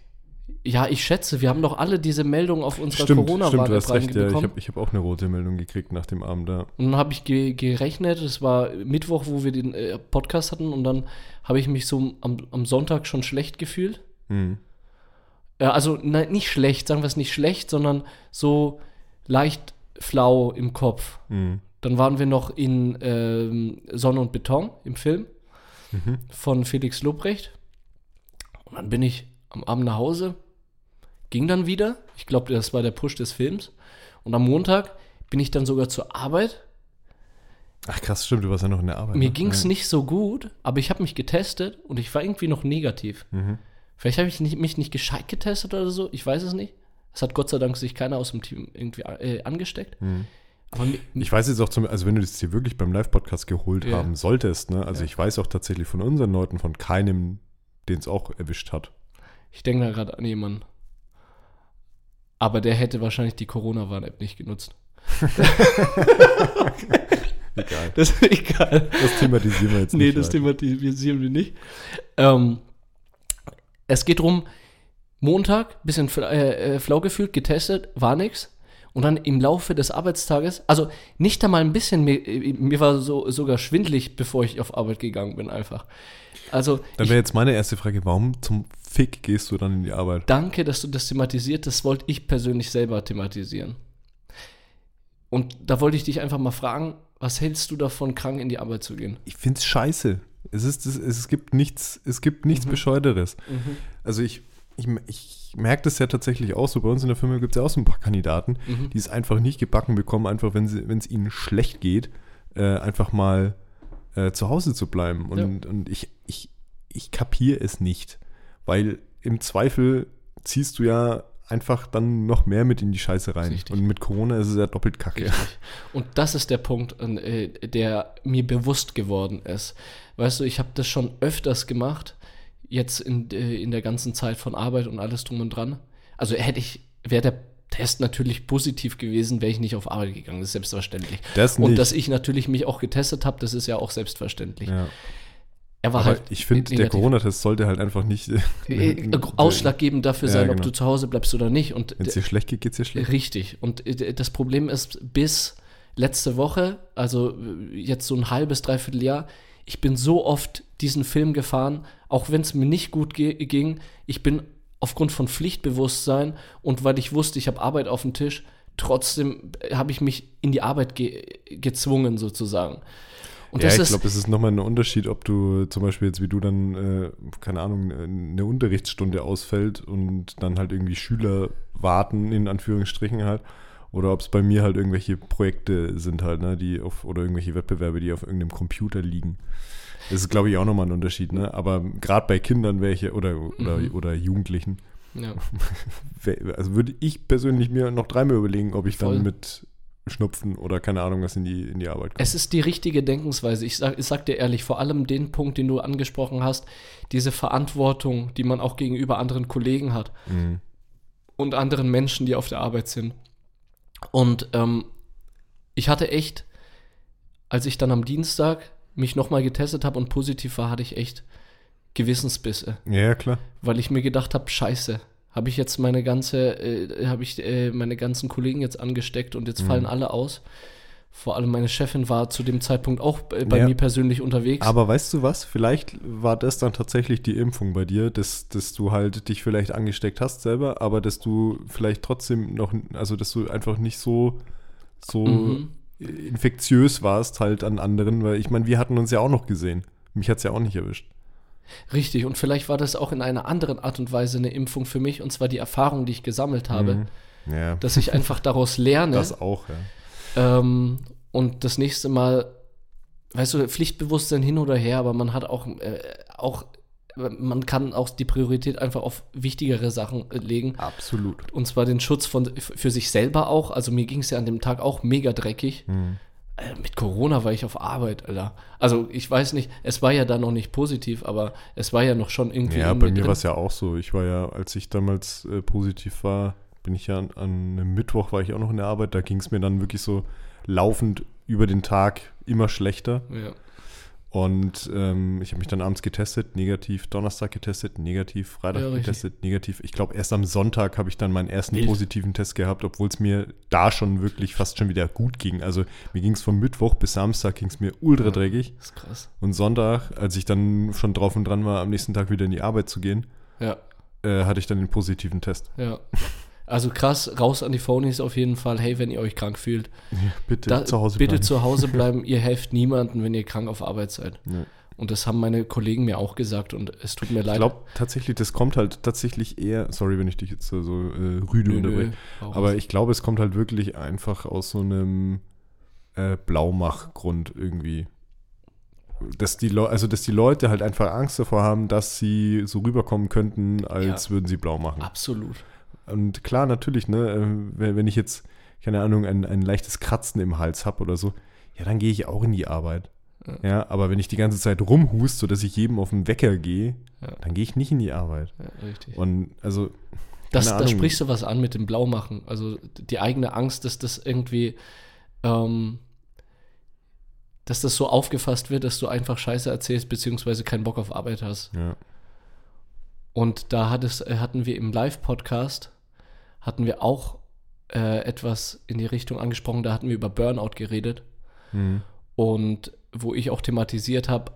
[SPEAKER 2] Ja, ich schätze, wir haben doch alle diese Meldung auf unserer Corona-Warn
[SPEAKER 1] ja. Ich habe hab auch eine rote Meldung gekriegt nach dem Abend da.
[SPEAKER 2] Und dann habe ich ge gerechnet, es war Mittwoch, wo wir den äh, Podcast hatten und dann habe ich mich so am, am Sonntag schon schlecht gefühlt. Mhm. Äh, also nein, nicht schlecht, sagen wir es nicht schlecht, sondern so leicht flau im Kopf. Mhm. Dann waren wir noch in ähm, Sonne und Beton im Film mhm. von Felix Lobrecht. Und dann bin ich am Abend nach Hause, ging dann wieder. Ich glaube, das war der Push des Films. Und am Montag bin ich dann sogar zur Arbeit.
[SPEAKER 1] Ach krass, stimmt, du warst ja noch in der Arbeit.
[SPEAKER 2] Mir
[SPEAKER 1] ne?
[SPEAKER 2] ging es
[SPEAKER 1] ja.
[SPEAKER 2] nicht so gut, aber ich habe mich getestet und ich war irgendwie noch negativ.
[SPEAKER 1] Mhm.
[SPEAKER 2] Vielleicht habe ich nicht, mich nicht gescheit getestet oder so, ich weiß es nicht. Es hat Gott sei Dank sich keiner aus dem Team irgendwie äh, angesteckt.
[SPEAKER 1] Mhm.
[SPEAKER 2] Aber
[SPEAKER 1] Ich weiß jetzt auch zum, also wenn du das hier wirklich beim Live-Podcast geholt
[SPEAKER 2] Ja.
[SPEAKER 1] haben solltest, ne? Also
[SPEAKER 2] Ja.
[SPEAKER 1] ich weiß auch tatsächlich von unseren Leuten, von keinem, den es auch erwischt hat.
[SPEAKER 2] ich denke da gerade an jemanden. Aber der hätte wahrscheinlich die Corona-Warn-App nicht genutzt.
[SPEAKER 1] Egal.
[SPEAKER 2] Das ist egal.
[SPEAKER 1] Das thematisieren wir jetzt
[SPEAKER 2] Nee,
[SPEAKER 1] nicht.
[SPEAKER 2] das
[SPEAKER 1] weiter.
[SPEAKER 2] thematisieren wir nicht. Ähm, es geht drum, Montag, bisschen äh, äh, flau gefühlt, getestet, war nix. Und dann im Laufe des Arbeitstages, also nicht einmal ein bisschen, mir, äh, mir war so, sogar schwindlig, bevor ich auf Arbeit gegangen bin, einfach. Also,
[SPEAKER 1] Dann wäre jetzt meine erste Frage, warum zum Fick gehst du dann in die Arbeit?
[SPEAKER 2] danke, dass du das thematisiert, das wollte ich persönlich selber thematisieren. Und da wollte ich dich einfach mal fragen, was hältst du davon, krank in die Arbeit zu gehen?
[SPEAKER 1] Ich find's scheiße. Es, ist, es, es gibt nichts, es gibt nichts
[SPEAKER 2] Mhm.
[SPEAKER 1] Bescheuerteres. Also ich, ich, ich merke das ja tatsächlich auch so. Bei uns in der Firma gibt es ja auch so ein paar Kandidaten,
[SPEAKER 2] Mhm.
[SPEAKER 1] die es einfach nicht gebacken bekommen, einfach wenn sie- wenn es ihnen schlecht geht, äh, einfach mal äh, zu Hause zu bleiben. Und, und ich, ich, ich kapiere es nicht. Weil im Zweifel ziehst du ja einfach dann noch mehr mit in die Scheiße rein.
[SPEAKER 2] Richtig.
[SPEAKER 1] Und mit Corona ist es ja doppelt kacke.
[SPEAKER 2] Richtig. Und das ist der Punkt, äh, der mir bewusst geworden ist. Weißt du, ich habe das schon öfters gemacht, jetzt in, äh, in der ganzen Zeit von Arbeit und alles drum und dran. Also hätte ich, wäre der Test natürlich positiv gewesen, wäre ich nicht auf Arbeit gegangen, das ist selbstverständlich.
[SPEAKER 1] Das
[SPEAKER 2] Und
[SPEAKER 1] nicht.
[SPEAKER 2] dass ich natürlich mich auch getestet habe, das ist ja auch selbstverständlich.
[SPEAKER 1] ja.
[SPEAKER 2] Er war
[SPEAKER 1] Aber
[SPEAKER 2] halt
[SPEAKER 1] ich finde, der
[SPEAKER 2] negativ.
[SPEAKER 1] Corona-Test sollte halt einfach nicht.
[SPEAKER 2] äh, ausschlaggebend dafür
[SPEAKER 1] Ja,
[SPEAKER 2] sein, ob
[SPEAKER 1] genau.
[SPEAKER 2] du zu Hause bleibst oder nicht. Und
[SPEAKER 1] Wenn es dir schlecht geht, geht es dir schlecht.
[SPEAKER 2] Richtig. Und äh, das Problem ist, bis letzte Woche, also äh, jetzt so ein halbes, dreiviertel Jahr, ich bin so oft diesen Film gefahren, auch wenn es mir nicht gut ging. Ich bin aufgrund von Pflichtbewusstsein und weil ich wusste, ich habe Arbeit auf dem Tisch, trotzdem äh, habe ich mich in die Arbeit ge gezwungen sozusagen. Und
[SPEAKER 1] ja,
[SPEAKER 2] das
[SPEAKER 1] ich glaube, es ist nochmal ein Unterschied, ob du zum Beispiel jetzt wie du dann, äh, keine Ahnung, eine Unterrichtsstunde ausfällt und dann halt irgendwie Schüler warten, in Anführungsstrichen halt. Oder ob es bei mir halt irgendwelche Projekte sind halt, ne, die auf, oder irgendwelche Wettbewerbe, die auf irgendeinem Computer liegen. Das ist, glaube ich, auch nochmal ein Unterschied, ne? Aber gerade bei Kindern welche oder, oder,
[SPEAKER 2] Mhm.
[SPEAKER 1] oder Jugendlichen,
[SPEAKER 2] ja.
[SPEAKER 1] also würde ich persönlich mir noch dreimal überlegen, ob ich
[SPEAKER 2] Voll.
[SPEAKER 1] dann mit Schnupfen oder keine Ahnung was in die, in die Arbeit komme.
[SPEAKER 2] Es ist die richtige Denkensweise. Ich sag, ich sag dir ehrlich, vor allem den Punkt, den du angesprochen hast, diese Verantwortung, die man auch gegenüber anderen Kollegen hat
[SPEAKER 1] Mhm.
[SPEAKER 2] und anderen Menschen, die auf der Arbeit sind. Und ähm, ich hatte echt, als ich dann am Dienstag mich nochmal getestet habe und positiv war, hatte ich echt Gewissensbisse,
[SPEAKER 1] Ja, klar.
[SPEAKER 2] weil ich mir gedacht habe, scheiße, habe ich jetzt meine ganze, äh, habe ich äh, meine ganzen Kollegen jetzt angesteckt und jetzt
[SPEAKER 1] Mhm.
[SPEAKER 2] fallen alle aus. Vor allem meine Chefin war zu dem Zeitpunkt auch äh, bei
[SPEAKER 1] Ja.
[SPEAKER 2] mir persönlich unterwegs.
[SPEAKER 1] Aber weißt du was? Vielleicht war das dann tatsächlich die Impfung bei dir, dass, dass du halt dich vielleicht angesteckt hast selber, aber dass du vielleicht trotzdem noch, also dass du einfach nicht so, so
[SPEAKER 2] Mhm.
[SPEAKER 1] Infektiös warst halt an anderen, weil ich meine, wir hatten uns ja auch noch gesehen. Mich hat es ja auch nicht erwischt.
[SPEAKER 2] Richtig, und vielleicht war das auch in einer anderen Art und Weise eine Impfung für mich, und zwar die Erfahrung, die ich gesammelt habe,
[SPEAKER 1] Mhm. Ja,
[SPEAKER 2] dass ich einfach daraus lerne.
[SPEAKER 1] das auch, ja.
[SPEAKER 2] Ähm, und das nächste Mal, weißt du, Pflichtbewusstsein hin oder her, aber man hat auch, äh, auch man kann auch die Priorität einfach auf wichtigere Sachen äh, legen.
[SPEAKER 1] Absolut.
[SPEAKER 2] Und zwar den Schutz von, für sich selber auch. Also mir ging es ja an dem Tag auch mega dreckig.
[SPEAKER 1] Mhm.
[SPEAKER 2] Äh, mit Corona war ich auf Arbeit, Alter. Also ich weiß nicht, es war ja da noch nicht positiv, aber es war ja noch schon irgendwie.
[SPEAKER 1] Ja, bei
[SPEAKER 2] mir
[SPEAKER 1] war es ja auch so. Ich war ja, als ich damals äh, positiv war, bin ich ja an, an einem Mittwoch war ich auch noch in der Arbeit. Da ging es mir dann wirklich so laufend über den Tag immer schlechter.
[SPEAKER 2] Ja.
[SPEAKER 1] Und ähm, ich habe mich dann abends getestet, negativ, Donnerstag getestet, negativ, Freitag
[SPEAKER 2] Ja, richtig.
[SPEAKER 1] getestet, negativ. Ich glaube, erst am Sonntag habe ich dann meinen ersten
[SPEAKER 2] Wild.
[SPEAKER 1] positiven Test gehabt, obwohl es mir da schon wirklich fast schon wieder gut ging. Also mir ging es von Mittwoch bis Samstag ging es mir ultra
[SPEAKER 2] Ja.
[SPEAKER 1] dreckig.
[SPEAKER 2] Das ist krass.
[SPEAKER 1] Und Sonntag, als ich dann schon drauf und dran war, am nächsten Tag wieder in die Arbeit zu gehen,
[SPEAKER 2] Ja,
[SPEAKER 1] äh, hatte ich dann den positiven Test.
[SPEAKER 2] ja. Also krass, raus an die Phonies auf jeden Fall. Hey, wenn ihr euch krank fühlt,
[SPEAKER 1] bitte
[SPEAKER 2] da,
[SPEAKER 1] zu Hause
[SPEAKER 2] bitte
[SPEAKER 1] bleiben.
[SPEAKER 2] zu Hause bleiben. ihr helft niemanden, wenn ihr krank auf Arbeit seid.
[SPEAKER 1] Ja.
[SPEAKER 2] Und das haben meine Kollegen mir auch gesagt und es tut mir
[SPEAKER 1] Ich
[SPEAKER 2] leid.
[SPEAKER 1] glaube tatsächlich, das kommt halt tatsächlich eher, sorry, wenn ich dich jetzt so, äh, rüde
[SPEAKER 2] Nö,
[SPEAKER 1] unterbreche,
[SPEAKER 2] nö,
[SPEAKER 1] aber ich glaube, es kommt halt wirklich einfach aus so einem äh, Blaumach-Grund irgendwie. Dass die, also, dass die Leute halt einfach Angst davor haben, dass sie so rüberkommen könnten, als würden sie blau machen.
[SPEAKER 2] Absolut.
[SPEAKER 1] Und klar, natürlich, ne, äh, wenn, ich jetzt, keine Ahnung, ein, ein leichtes Kratzen im Hals habe oder so, ja, dann gehe ich auch in die Arbeit.
[SPEAKER 2] Ja.
[SPEAKER 1] Ja. aber wenn ich die ganze Zeit rumhust, sodass ich jedem auf den Wecker gehe,
[SPEAKER 2] Ja.
[SPEAKER 1] dann gehe ich nicht in die Arbeit.
[SPEAKER 2] Ja, richtig.
[SPEAKER 1] Und also,
[SPEAKER 2] Das, da sprichst du was an mit dem Blaumachen. Also die eigene Angst, dass das irgendwie, ähm, dass das so aufgefasst wird, dass du einfach Scheiße erzählst, beziehungsweise keinen Bock auf Arbeit hast.
[SPEAKER 1] ja.
[SPEAKER 2] Und da hat es, äh, hatten wir im Live-Podcast, hatten wir auch äh, etwas in die Richtung angesprochen, da hatten wir über Burnout geredet.
[SPEAKER 1] Mhm.
[SPEAKER 2] Und wo ich auch thematisiert habe,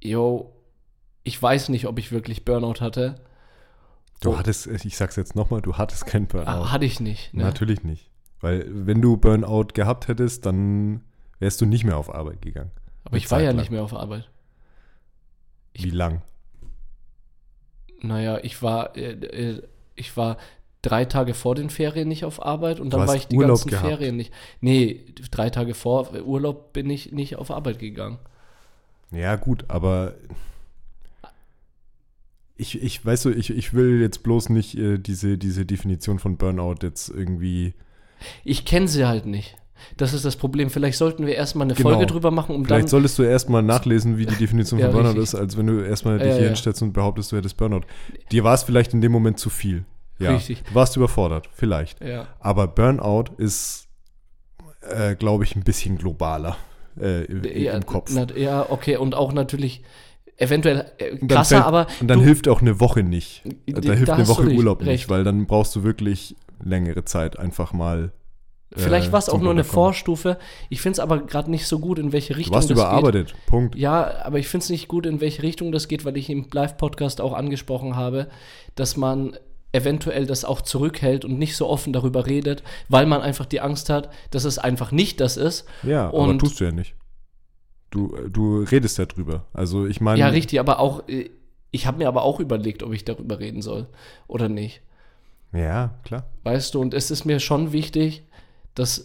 [SPEAKER 2] yo, ich weiß nicht, ob ich wirklich Burnout hatte.
[SPEAKER 1] Du
[SPEAKER 2] Oh.
[SPEAKER 1] hattest, ich sag's jetzt nochmal, du hattest kein Burnout.
[SPEAKER 2] Ah, hatte ich nicht. Ne?
[SPEAKER 1] Natürlich nicht. Weil wenn du Burnout gehabt hättest, dann wärst du nicht mehr auf Arbeit gegangen.
[SPEAKER 2] Aber ich war ja
[SPEAKER 1] lang.
[SPEAKER 2] nicht mehr auf Arbeit.
[SPEAKER 1] Wie lang?
[SPEAKER 2] Naja, ich war, äh, äh, ich war drei Tage vor den Ferien nicht auf Arbeit und dann war ich die
[SPEAKER 1] Urlaub
[SPEAKER 2] ganzen
[SPEAKER 1] gehabt.
[SPEAKER 2] Ferien nicht. Nee, drei Tage vor Urlaub bin ich nicht auf Arbeit gegangen.
[SPEAKER 1] Ja, gut, aber ich, ich weißt du, ich, ich will jetzt bloß nicht äh, diese, diese Definition von Burnout jetzt irgendwie.
[SPEAKER 2] Ich kenne sie halt nicht. Das ist das Problem. Vielleicht sollten wir erstmal eine
[SPEAKER 1] Genau.
[SPEAKER 2] Folge drüber machen, um
[SPEAKER 1] Vielleicht
[SPEAKER 2] dann.
[SPEAKER 1] solltest du erstmal nachlesen, wie die Definition
[SPEAKER 2] Ja,
[SPEAKER 1] von Burnout
[SPEAKER 2] richtig.
[SPEAKER 1] ist, als wenn du erstmal dich
[SPEAKER 2] Ja,
[SPEAKER 1] hier
[SPEAKER 2] ja.
[SPEAKER 1] hinstellst und behauptest, du hättest Burnout. Dir war es vielleicht in dem Moment zu viel. Ja,
[SPEAKER 2] Richtig.
[SPEAKER 1] Du warst überfordert, vielleicht.
[SPEAKER 2] Ja,
[SPEAKER 1] Aber Burnout ist, äh, glaube ich, ein bisschen globaler äh, im, Kopf.
[SPEAKER 2] Na, ja, okay. Und auch natürlich eventuell äh, krasser,
[SPEAKER 1] fällt-
[SPEAKER 2] aber.
[SPEAKER 1] Und dann
[SPEAKER 2] du-
[SPEAKER 1] hilft auch eine Woche nicht. Da,
[SPEAKER 2] Da
[SPEAKER 1] hilft eine Woche Urlaub
[SPEAKER 2] recht.
[SPEAKER 1] nicht, weil dann brauchst du wirklich längere Zeit einfach mal.
[SPEAKER 2] Vielleicht
[SPEAKER 1] äh,
[SPEAKER 2] war es auch nur eine. Vorstufe. Ich finde es aber gerade nicht so gut, in welche
[SPEAKER 1] Du
[SPEAKER 2] Richtung
[SPEAKER 1] warst
[SPEAKER 2] das geht.
[SPEAKER 1] überarbeitet. Punkt.
[SPEAKER 2] Ja, aber ich finde es nicht gut, in welche Richtung das geht, weil ich im Live-Podcast auch angesprochen habe, dass man eventuell das auch zurückhält und nicht so offen darüber redet, weil man einfach die Angst hat, dass es einfach nicht das ist.
[SPEAKER 1] Ja, aber
[SPEAKER 2] Und-
[SPEAKER 1] tust du ja nicht. Du, du redest ja drüber. Also ich meine.
[SPEAKER 2] Ja, richtig, aber auch, äh, ich habe mir aber auch überlegt, ob ich darüber reden soll oder nicht.
[SPEAKER 1] Ja, klar.
[SPEAKER 2] Weißt du, und es ist mir schon wichtig, dass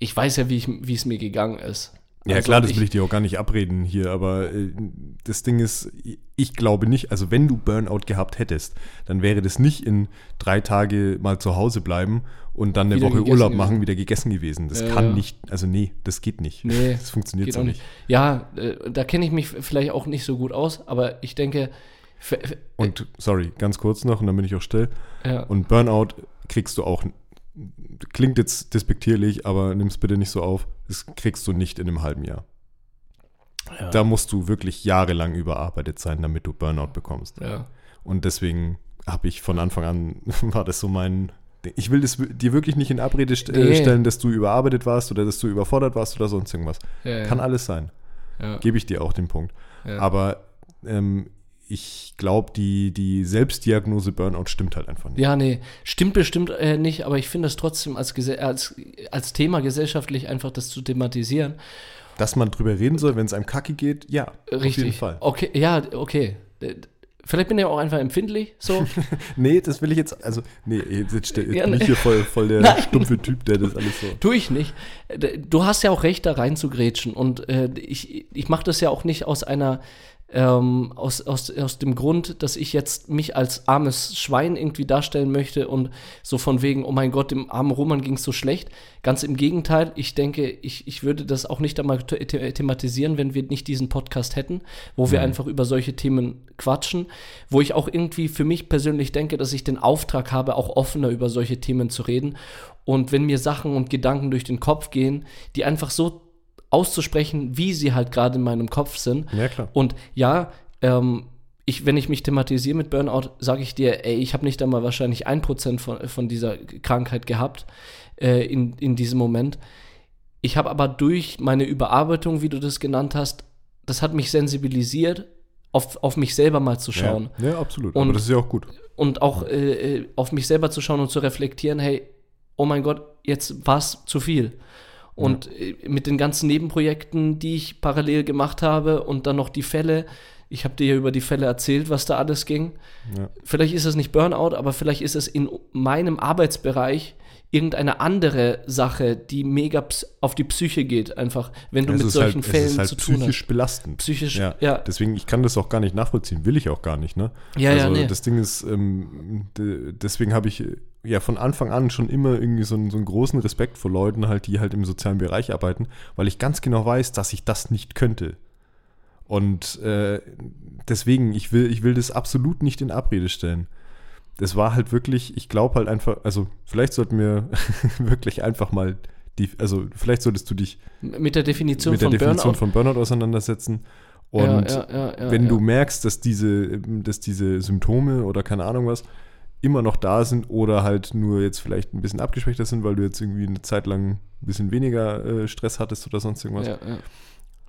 [SPEAKER 2] ich weiß ja, wie, ich, wie es mir gegangen ist.
[SPEAKER 1] Ja,
[SPEAKER 2] Also
[SPEAKER 1] klar, das will ich dir auch gar nicht abreden hier, aber äh, das Ding ist, ich glaube nicht, also wenn du Burnout gehabt hättest, dann wäre das nicht in drei Tage mal zu Hause bleiben und dann eine Woche Urlaub
[SPEAKER 2] gewesen.
[SPEAKER 1] machen, wieder gegessen gewesen. Das
[SPEAKER 2] Ja,
[SPEAKER 1] kann nicht, also nee, das geht nicht.
[SPEAKER 2] Nee,
[SPEAKER 1] das funktioniert so
[SPEAKER 2] auch
[SPEAKER 1] nicht.
[SPEAKER 2] nicht. Ja, äh, da kenne ich mich vielleicht auch nicht so gut aus, aber ich denke,
[SPEAKER 1] Und sorry, ganz kurz noch, und dann bin ich auch still.
[SPEAKER 2] ja,
[SPEAKER 1] Und Burnout kriegst du auch, klingt jetzt despektierlich, aber nimm es bitte nicht so auf, das kriegst du nicht in einem halben Jahr.
[SPEAKER 2] ja,
[SPEAKER 1] Da musst du wirklich jahrelang überarbeitet sein, damit du Burnout bekommst.
[SPEAKER 2] ja.
[SPEAKER 1] Und deswegen habe ich von Anfang an, war das so mein. Ich will das dir wirklich nicht in Abrede st äh,
[SPEAKER 2] Nee.
[SPEAKER 1] stellen, dass du überarbeitet warst oder dass du überfordert warst oder sonst irgendwas.
[SPEAKER 2] ja,
[SPEAKER 1] Kann alles sein. Gebe ich dir auch den Punkt. Aber ähm, ich glaube, die, die Selbstdiagnose Burnout stimmt halt einfach nicht.
[SPEAKER 2] Ja, nee, stimmt bestimmt äh, nicht, aber ich finde es trotzdem als, als, als Thema gesellschaftlich einfach das zu thematisieren.
[SPEAKER 1] Dass man drüber reden soll, wenn es einem kacke geht, ja,
[SPEAKER 2] Richtig.
[SPEAKER 1] auf jeden Fall.
[SPEAKER 2] Okay, ja, okay. Vielleicht bin ich auch einfach empfindlich, so.
[SPEAKER 1] Nee, das will ich jetzt, also, nee, jetzt, jetzt, jetzt
[SPEAKER 2] Ja,
[SPEAKER 1] bin ich hier voll, voll der
[SPEAKER 2] Nein.
[SPEAKER 1] stumpfe Typ, der das alles so.
[SPEAKER 2] Tue ich nicht. Du hast ja auch recht, da rein zu grätschen. Und äh, ich, ich mache das ja auch nicht aus einer, ähm, aus, aus, aus dem Grund, dass ich jetzt mich als armes Schwein irgendwie darstellen möchte und so von wegen, oh mein Gott, dem armen Roman ging es so schlecht. Ganz im Gegenteil, ich denke, ich, ich würde das auch nicht einmal the the thematisieren, wenn wir nicht diesen Podcast hätten, wo wir
[SPEAKER 1] Mhm.
[SPEAKER 2] einfach über solche Themen quatschen, wo ich auch irgendwie für mich persönlich denke, dass ich den Auftrag habe, auch offener über solche Themen zu reden. Und wenn mir Sachen und Gedanken durch den Kopf gehen, die einfach so auszusprechen, wie sie halt gerade in meinem Kopf sind.
[SPEAKER 1] Ja, klar.
[SPEAKER 2] Und ja, ähm, ich, wenn ich mich thematisiere mit Burnout, sage ich dir, ey, ich habe nicht einmal wahrscheinlich ein Prozent von, von dieser Krankheit gehabt äh, in, in diesem Moment. Ich habe aber durch meine Überarbeitung, wie du das genannt hast, das hat mich sensibilisiert, auf, auf mich selber mal zu schauen
[SPEAKER 1] Ja, ja absolut.
[SPEAKER 2] Und-
[SPEAKER 1] Aber das ist ja auch gut.
[SPEAKER 2] und auch äh, äh, auf mich selber zu schauen und zu reflektieren, hey, oh mein Gott, jetzt war es zu viel. Und äh, mit den ganzen Nebenprojekten, die ich parallel gemacht habe und dann noch die Fälle. Ich habe dir ja über die Fälle erzählt, was da alles ging.
[SPEAKER 1] Ja.
[SPEAKER 2] Vielleicht ist es nicht Burnout, aber vielleicht ist es in meinem Arbeitsbereich irgendeine andere Sache, die mega auf die Psyche geht, einfach, wenn du
[SPEAKER 1] es
[SPEAKER 2] mit solchen
[SPEAKER 1] halt,
[SPEAKER 2] Fällen
[SPEAKER 1] es ist halt
[SPEAKER 2] zu tun
[SPEAKER 1] psychisch
[SPEAKER 2] hast.
[SPEAKER 1] belastend.
[SPEAKER 2] Psychisch,
[SPEAKER 1] ja.
[SPEAKER 2] ja.
[SPEAKER 1] Deswegen, ich kann das auch gar nicht nachvollziehen, will ich auch gar nicht, ne?
[SPEAKER 2] Ja, ja,
[SPEAKER 1] also
[SPEAKER 2] nee.
[SPEAKER 1] das Ding ist, ähm, de- deswegen habe ich ja von Anfang an schon immer irgendwie so, einen- so einen großen Respekt vor Leuten halt, die halt im sozialen Bereich arbeiten, weil ich ganz genau weiß, dass ich das nicht könnte. Und äh, deswegen, ich will, ich will das absolut nicht in Abrede stellen. Das war halt wirklich, ich glaube halt einfach, also vielleicht sollten wir wirklich einfach mal die, also vielleicht solltest du dich
[SPEAKER 2] Mit der Definition
[SPEAKER 1] mit der
[SPEAKER 2] von
[SPEAKER 1] Definition
[SPEAKER 2] Burnout.
[SPEAKER 1] von Burnout auseinandersetzen. Und
[SPEAKER 2] ja, ja, ja,
[SPEAKER 1] wenn du merkst, dass diese, dass diese Symptome oder keine Ahnung was immer noch da sind oder halt nur jetzt vielleicht ein bisschen abgeschwächter sind, weil du jetzt irgendwie eine Zeit lang ein bisschen weniger äh, Stress hattest oder sonst irgendwas,
[SPEAKER 2] ja, ja.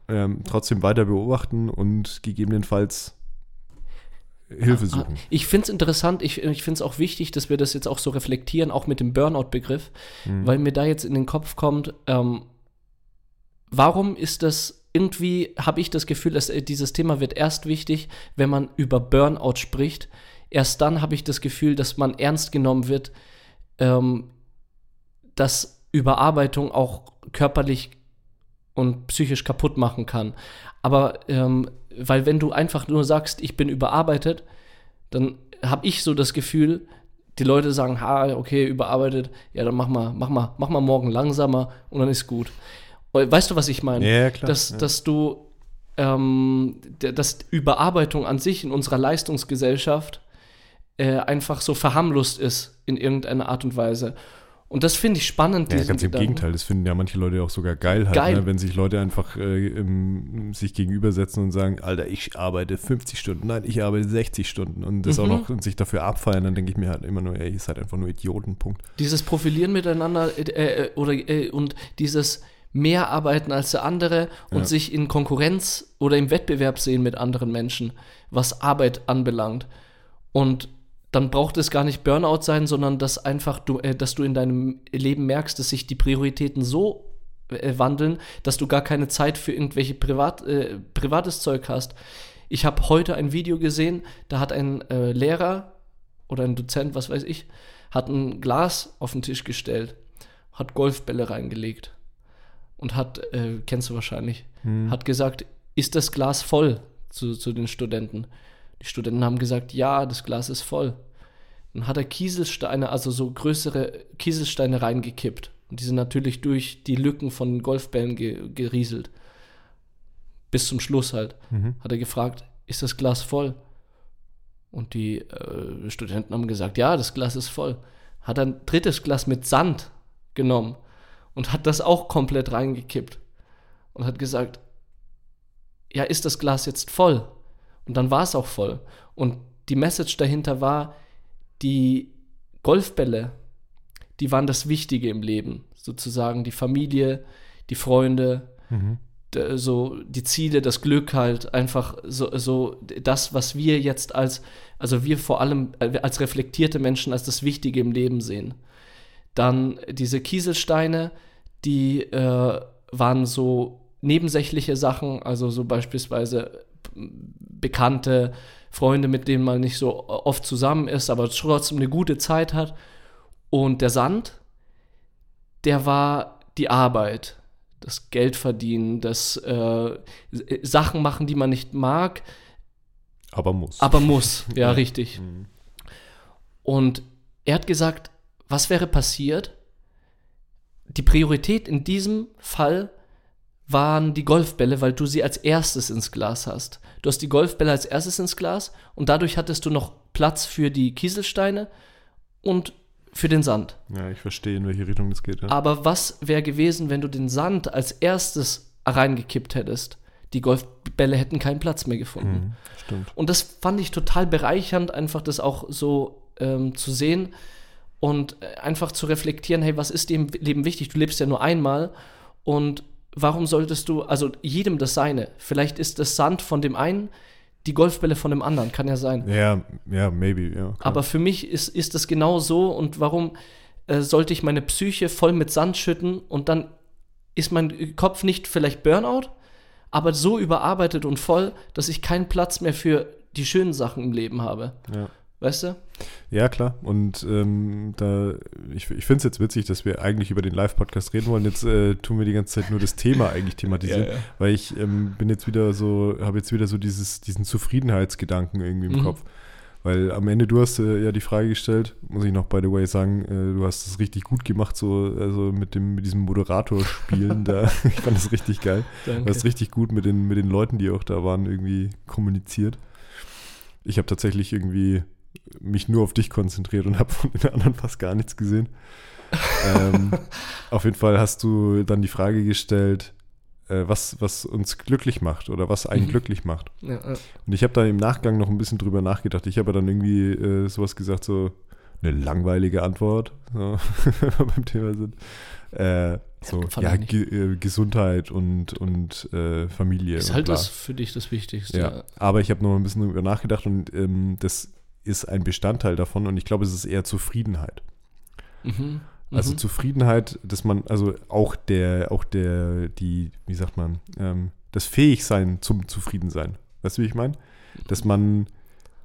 [SPEAKER 1] ähm, trotzdem weiter beobachten und gegebenenfalls Hilfe suchen.
[SPEAKER 2] Ich finde es interessant, ich, ich finde es auch wichtig, dass wir das jetzt auch so reflektieren, auch mit dem Burnout-Begriff,
[SPEAKER 1] Mhm.
[SPEAKER 2] weil mir da jetzt in den Kopf kommt, ähm, warum ist das irgendwie, habe ich das Gefühl, dass äh, dieses Thema wird erst wichtig, wenn man über Burnout spricht. Erst dann habe ich das Gefühl, dass man ernst genommen wird, ähm, dass Überarbeitung auch körperlich und psychisch kaputt machen kann. Aber ähm, weil wenn du einfach nur sagst, ich bin überarbeitet, dann habe ich so das Gefühl, die Leute sagen, ha, okay, überarbeitet, ja, dann mach mal, mach mal, mach mal morgen langsamer und dann ist gut. Und Weißt du, was ich meine?
[SPEAKER 1] Ja, klar.
[SPEAKER 2] Dass,
[SPEAKER 1] ja.
[SPEAKER 2] dass du, ähm, dass Überarbeitung an sich in unserer Leistungsgesellschaft äh, einfach so verharmlost ist in irgendeiner Art und Weise. Und das finde ich spannend.
[SPEAKER 1] Ja, ganz im
[SPEAKER 2] Gedanken.
[SPEAKER 1] Gegenteil, das finden ja manche Leute auch sogar geil halt,
[SPEAKER 2] Geil.
[SPEAKER 1] Ne? wenn sich Leute einfach äh, im, sich gegenübersetzen und sagen, Alter, ich arbeite 50 Stunden, nein, ich arbeite 60 Stunden und das
[SPEAKER 2] Mhm.
[SPEAKER 1] auch noch und sich dafür abfeiern, dann denke ich mir halt immer nur, ey, ihr seid einfach nur Idioten, Punkt.
[SPEAKER 2] Dieses Profilieren miteinander äh, äh, oder äh, und dieses mehr arbeiten als der andere und
[SPEAKER 1] Ja.
[SPEAKER 2] sich in Konkurrenz oder im Wettbewerb sehen mit anderen Menschen, was Arbeit anbelangt. Und dann braucht es gar nicht Burnout sein, sondern dass einfach du, äh, dass du in deinem Leben merkst, dass sich die Prioritäten so äh, wandeln, dass du gar keine Zeit für irgendwelche Privat, äh, privates Zeug hast. Ich habe heute ein Video gesehen, da hat ein äh, Lehrer oder ein Dozent, was weiß ich, hat ein Glas auf den Tisch gestellt, hat Golfbälle reingelegt und hat, äh, kennst du wahrscheinlich, hat gesagt, ist das Glas voll zu, zu den Studenten? Die Studenten haben gesagt, ja, das Glas ist voll. Dann hat er Kieselsteine, also so größere Kieselsteine reingekippt. Und die sind natürlich durch die Lücken von Golfbällen ge gerieselt. Bis zum Schluss halt.
[SPEAKER 1] Mhm.
[SPEAKER 2] Hat er gefragt, ist das Glas voll? Und die äh, Studenten haben gesagt, ja, das Glas ist voll. Hat ein drittes Glas mit Sand genommen und hat das auch komplett reingekippt. Und hat gesagt, ja, ist das Glas jetzt voll? Und dann war es auch voll. Und die Message dahinter war, die Golfbälle, die waren das Wichtige im Leben. Sozusagen die Familie, die Freunde,
[SPEAKER 1] Mhm.
[SPEAKER 2] so die Ziele, das Glück halt, einfach so, so das, was wir jetzt als, also wir vor allem äh, als reflektierte Menschen als das Wichtige im Leben sehen. Dann diese Kieselsteine, die äh, waren so nebensächliche Sachen, also so beispielsweise bekannte Freunde, mit denen man nicht so oft zusammen ist, aber trotzdem eine gute Zeit hat. Und der Sand, der war die Arbeit, das Geld verdienen, das äh, Sachen machen, die man nicht mag,
[SPEAKER 1] Aber muss.
[SPEAKER 2] aber muss. Ja,
[SPEAKER 1] Ja.
[SPEAKER 2] richtig.
[SPEAKER 1] Mhm.
[SPEAKER 2] Und er hat gesagt, was wäre passiert? Die Priorität in diesem Fall waren die Golfbälle, weil du sie als erstes ins Glas hast. Du hast die Golfbälle als erstes ins Glas und dadurch hattest du noch Platz für die Kieselsteine und für den Sand.
[SPEAKER 1] Ja, ich verstehe, in welche Richtung das geht. Ja.
[SPEAKER 2] Aber was wäre gewesen, wenn du den Sand als erstes reingekippt hättest? Die Golfbälle hätten keinen Platz mehr gefunden.
[SPEAKER 1] Mhm. Stimmt.
[SPEAKER 2] Und das fand ich total bereichernd, einfach das auch so ähm, zu sehen und äh, einfach zu reflektieren, hey, was ist dir im Leben wichtig? Du lebst ja nur einmal und warum solltest du, also jedem das Seine, vielleicht ist das Sand von dem einen, die Golfbälle von dem anderen, kann ja sein.
[SPEAKER 1] Ja, ja, maybe, ja. klar.
[SPEAKER 2] Aber für mich ist, ist das genau so und warum äh, sollte ich meine Psyche voll mit Sand schütten und dann ist mein Kopf nicht vielleicht Burnout, aber so überarbeitet und voll, dass ich keinen Platz mehr für die schönen Sachen im Leben habe.
[SPEAKER 1] Ja.
[SPEAKER 2] Weißt du?
[SPEAKER 1] Ja, klar. Und ähm, da, ich, ich finde es jetzt witzig, dass wir eigentlich über den Live-Podcast reden wollen. Jetzt äh, tun wir die ganze Zeit nur das Thema eigentlich thematisieren,
[SPEAKER 2] Ja, ja.
[SPEAKER 1] weil ich ähm, bin jetzt wieder so, habe jetzt wieder so dieses, diesen Zufriedenheitsgedanken irgendwie im
[SPEAKER 2] Mhm.
[SPEAKER 1] Kopf. Weil am Ende, du hast äh, ja die Frage gestellt, muss ich noch by the way sagen, äh, du hast es richtig gut gemacht, so also mit dem mit diesem Moderator-Spielen da. Ich fand das richtig geil. Du
[SPEAKER 2] Danke.
[SPEAKER 1] hast richtig gut mit den, mit den Leuten, die auch da waren, irgendwie kommuniziert. Ich habe tatsächlich irgendwie mich nur auf dich konzentriert und habe von den anderen fast gar nichts gesehen. ähm, auf jeden Fall hast du dann die Frage gestellt, äh, was, was uns glücklich macht oder was einen
[SPEAKER 2] Mhm.
[SPEAKER 1] glücklich macht.
[SPEAKER 2] Ja, ja.
[SPEAKER 1] Und ich habe da im Nachgang noch ein bisschen drüber nachgedacht. Ich habe dann irgendwie äh, sowas gesagt, so eine langweilige Antwort, so, wenn wir beim Thema sind. Äh, so, ja,
[SPEAKER 2] nicht.
[SPEAKER 1] Ge äh, Gesundheit und, und äh, Familie.
[SPEAKER 2] Ist
[SPEAKER 1] und
[SPEAKER 2] halt
[SPEAKER 1] bla.
[SPEAKER 2] das für dich das Wichtigste.
[SPEAKER 1] Ja, aber ich habe noch ein bisschen drüber nachgedacht und ähm, das ist ein Bestandteil davon und ich glaube, es ist eher Zufriedenheit.
[SPEAKER 2] Mhm.
[SPEAKER 1] Also
[SPEAKER 2] Mhm.
[SPEAKER 1] Zufriedenheit, dass man, also auch der, auch der, die, wie sagt man, ähm, das Fähigsein zum Zufriedensein. Weißt du, wie ich meine? Dass man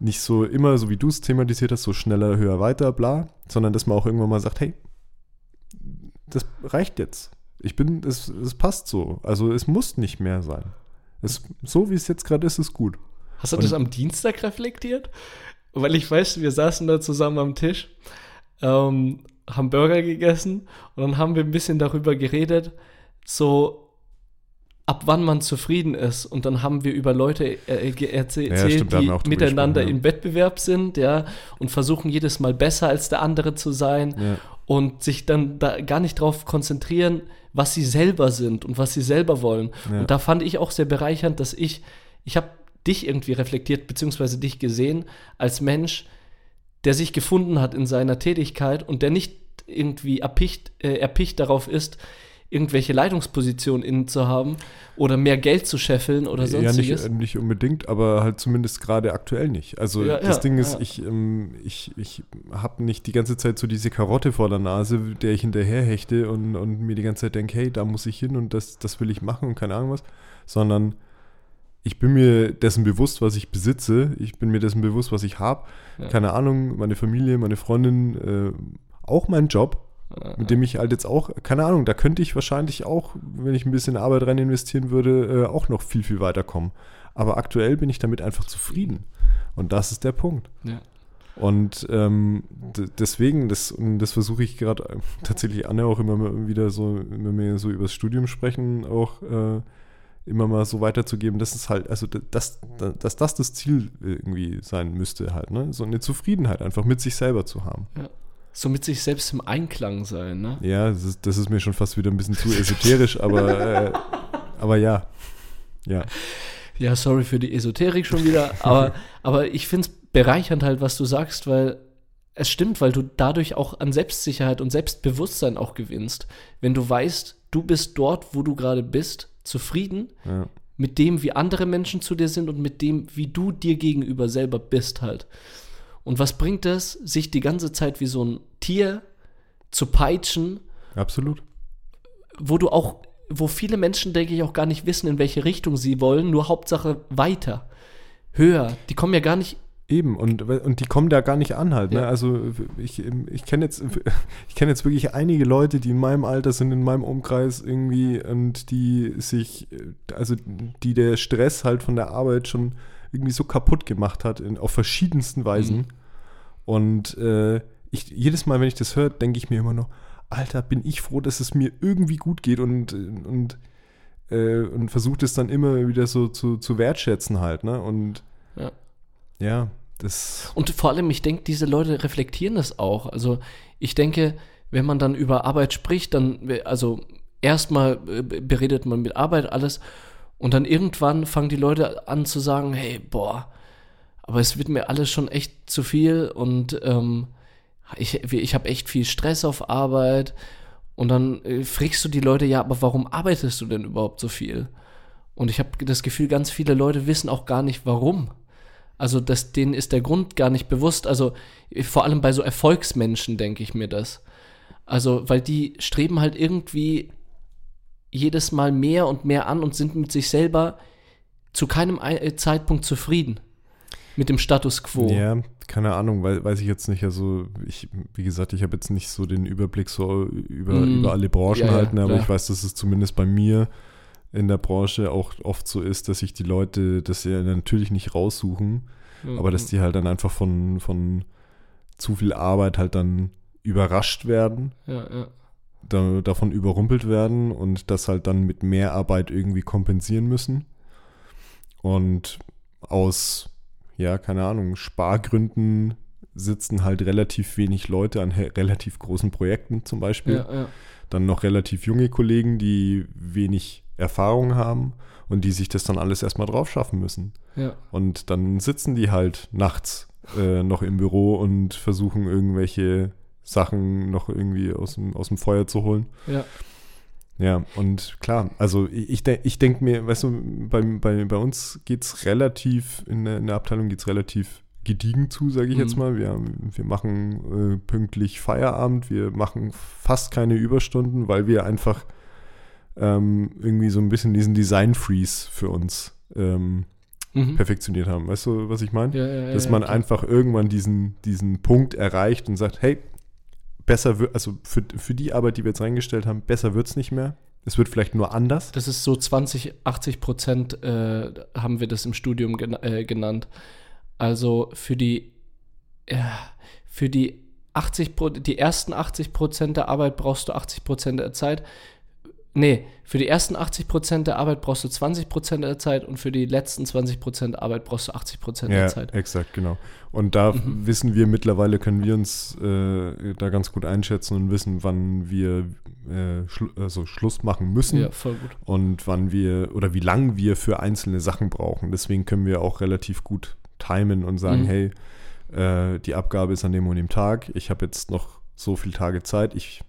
[SPEAKER 1] nicht so immer, so wie du es thematisiert hast, so schneller, höher, weiter, bla, sondern dass man auch irgendwann mal sagt, hey, das reicht jetzt. Ich bin, es, es passt so. Also es muss nicht mehr sein. Es, so wie es jetzt gerade ist, ist gut.
[SPEAKER 2] Hast du
[SPEAKER 1] Und-
[SPEAKER 2] das am Dienstag reflektiert? Weil ich weiß, wir saßen da zusammen am Tisch, ähm, haben Burger gegessen und dann haben wir ein bisschen darüber geredet, so ab wann man zufrieden ist. Und dann haben wir über Leute äh, ge- erzäh-
[SPEAKER 1] Ja,
[SPEAKER 2] erzählt,
[SPEAKER 1] stimmt,
[SPEAKER 2] die miteinander
[SPEAKER 1] gesprochen, ja.
[SPEAKER 2] im Wettbewerb sind, ja, und versuchen jedes Mal besser als der andere zu sein
[SPEAKER 1] Ja.
[SPEAKER 2] und sich dann da gar nicht drauf konzentrieren, was sie selber sind und was sie selber wollen. Und da fand ich auch sehr bereichernd, dass ich, ich habe dich irgendwie reflektiert, beziehungsweise dich gesehen als Mensch, der sich gefunden hat in seiner Tätigkeit und der nicht irgendwie erpicht, äh, erpicht darauf ist, irgendwelche Leitungspositionen innen zu haben oder mehr Geld zu scheffeln oder
[SPEAKER 1] Ja,
[SPEAKER 2] sonstiges.
[SPEAKER 1] nicht, nicht unbedingt, aber halt zumindest gerade aktuell nicht. Also
[SPEAKER 2] Ja,
[SPEAKER 1] das
[SPEAKER 2] ja,
[SPEAKER 1] Ding ist,
[SPEAKER 2] ja.
[SPEAKER 1] ich, ähm, ich, ich habe nicht die ganze Zeit so diese Karotte vor der Nase, der ich hinterherhechte und, und mir die ganze Zeit denke, hey, da muss ich hin und das, das will ich machen und keine Ahnung was, sondern ich bin mir dessen bewusst, was ich besitze, ich bin mir dessen bewusst, was ich habe,
[SPEAKER 2] Ja.
[SPEAKER 1] keine Ahnung, meine Familie, meine Freundin, äh, auch mein Job,
[SPEAKER 2] Ja.
[SPEAKER 1] mit dem ich halt jetzt auch, keine Ahnung, da könnte ich wahrscheinlich auch, wenn ich ein bisschen Arbeit rein investieren würde, äh, auch noch viel, viel weiterkommen. Aber aktuell bin ich damit einfach zufrieden. Und das ist der Punkt.
[SPEAKER 2] Ja.
[SPEAKER 1] Und ähm, deswegen, das, und das versuche ich gerade äh, tatsächlich Anne auch immer wieder so, wenn wir so übers Studium sprechen, auch äh, immer mal so weiterzugeben, dass es halt, also dass, dass das das Ziel irgendwie sein müsste halt, ne? So eine Zufriedenheit einfach mit sich selber zu haben.
[SPEAKER 2] So mit sich selbst im Einklang sein, ne?
[SPEAKER 1] Ja, das ist, das ist mir schon fast wieder ein bisschen zu esoterisch, aber, äh, aber ja. Ja.
[SPEAKER 2] Ja, sorry für die Esoterik schon wieder, aber, aber ich finde es bereichernd halt, was du sagst, weil es stimmt, weil du dadurch auch an Selbstsicherheit und Selbstbewusstsein auch gewinnst. Wenn du weißt, du bist dort, wo du gerade bist, zufrieden
[SPEAKER 1] ja.
[SPEAKER 2] mit dem, wie andere Menschen zu dir sind und mit dem, wie du dir gegenüber selber bist halt. Und was bringt es, sich die ganze Zeit wie so ein Tier zu peitschen,
[SPEAKER 1] Absolut.
[SPEAKER 2] wo du auch, wo viele Menschen, denke ich, auch gar nicht wissen, in welche Richtung sie wollen, nur Hauptsache weiter, höher. Die kommen ja gar nicht.
[SPEAKER 1] Eben, und, und die kommen da gar nicht an halt. Ne?
[SPEAKER 2] Ja.
[SPEAKER 1] Also ich, ich kenne jetzt, ich kenne jetzt wirklich einige Leute, die in meinem Alter sind, in meinem Umkreis irgendwie und die sich, also die der Stress halt von der Arbeit schon irgendwie so kaputt gemacht hat, in, auf verschiedensten Weisen.
[SPEAKER 2] Mhm.
[SPEAKER 1] Und äh, ich, jedes Mal, wenn ich das höre, denke ich mir immer noch, Alter, bin ich froh, dass es mir irgendwie gut geht und, und, äh, und versuche das dann immer wieder so zu, zu wertschätzen halt, ne? Und
[SPEAKER 2] Ja.
[SPEAKER 1] Ja, das.
[SPEAKER 2] Und vor allem, ich denke, diese Leute reflektieren das auch. Also ich denke, wenn man dann über Arbeit spricht, dann, also erstmal äh, beredet man mit Arbeit alles und dann irgendwann fangen die Leute an zu sagen, hey, boah, aber es wird mir alles schon echt zu viel und ähm, ich, ich habe echt viel Stress auf Arbeit. Und dann äh, fragst du die Leute, ja, aber warum arbeitest du denn überhaupt so viel? Und ich habe das Gefühl, ganz viele Leute wissen auch gar nicht, warum. Also das, denen ist der Grund gar nicht bewusst. Also äh, vor allem bei so Erfolgsmenschen denke ich mir das. Also, weil die streben halt irgendwie jedes Mal mehr und mehr an und sind mit sich selber zu keinem Ei- äh, Zeitpunkt zufrieden mit dem Status quo.
[SPEAKER 1] Ja, keine Ahnung, weil, weiß ich jetzt nicht. Also, ich, wie gesagt, ich habe jetzt nicht so den Überblick so über,
[SPEAKER 2] Mm,
[SPEAKER 1] über alle Branchen
[SPEAKER 2] ja, ja,
[SPEAKER 1] halt, ne, aber
[SPEAKER 2] klar.
[SPEAKER 1] ich weiß, dass es zumindest bei mir in der Branche auch oft so ist, dass sich die Leute das ja natürlich nicht raussuchen,
[SPEAKER 2] Ja.
[SPEAKER 1] aber dass die halt dann einfach von, von zu viel Arbeit halt dann überrascht werden,
[SPEAKER 2] ja, ja.
[SPEAKER 1] da, davon überrumpelt werden und das halt dann mit mehr Arbeit irgendwie kompensieren müssen. Und aus, ja, keine Ahnung, Spargründen sitzen halt relativ wenig Leute an relativ großen Projekten zum Beispiel.
[SPEAKER 2] ja, ja.
[SPEAKER 1] Dann noch relativ junge Kollegen, die wenig Erfahrung haben und die sich das dann alles erstmal drauf schaffen müssen.
[SPEAKER 2] ja.
[SPEAKER 1] Und dann sitzen die halt nachts äh, noch im Büro und versuchen irgendwelche Sachen noch irgendwie aus dem, aus dem Feuer zu holen.
[SPEAKER 2] ja.
[SPEAKER 1] Ja, und klar, also ich, de ich denke mir, weißt du, bei, bei, bei uns geht es relativ, in der, in der Abteilung geht es relativ gediegen zu, sage ich jetzt
[SPEAKER 2] Mhm.
[SPEAKER 1] mal. Wir, wir machen äh, pünktlich Feierabend, wir machen fast keine Überstunden, weil wir einfach ähm, irgendwie so ein bisschen diesen Design-Freeze für uns ähm,
[SPEAKER 2] Mhm.
[SPEAKER 1] perfektioniert haben. Weißt du, was ich meine?
[SPEAKER 2] Ja, ja, ja,
[SPEAKER 1] Dass
[SPEAKER 2] ja,
[SPEAKER 1] man
[SPEAKER 2] klar.
[SPEAKER 1] einfach irgendwann diesen, diesen Punkt erreicht und sagt, hey, besser wird, also für, für die Arbeit, die wir jetzt reingestellt haben, besser wird es nicht mehr. Es wird vielleicht nur anders.
[SPEAKER 2] Das ist so 20, 80 Prozent äh, haben wir das im Studium gena äh, genannt. Also für die, äh, für die 80 Pro die ersten 80 Prozent der Arbeit brauchst du 80 Prozent der Zeit. Nee, für die ersten 80 Prozent der Arbeit brauchst du 20 Prozent der Zeit und für die letzten 20 Prozent der Arbeit brauchst du 80 Prozent
[SPEAKER 1] Ja,
[SPEAKER 2] der Zeit.
[SPEAKER 1] exakt, genau. Und da
[SPEAKER 2] Mhm.
[SPEAKER 1] wissen wir mittlerweile, können wir uns äh, da ganz gut einschätzen und wissen, wann wir äh, schlu also Schluss machen müssen
[SPEAKER 2] Ja, voll gut.
[SPEAKER 1] und wann wir oder wie lang wir für einzelne Sachen brauchen. Deswegen können wir auch relativ gut timen und sagen,
[SPEAKER 2] Mhm.
[SPEAKER 1] hey, äh, die Abgabe ist an dem und dem Tag. Ich habe jetzt noch so viele Tage Zeit. Ich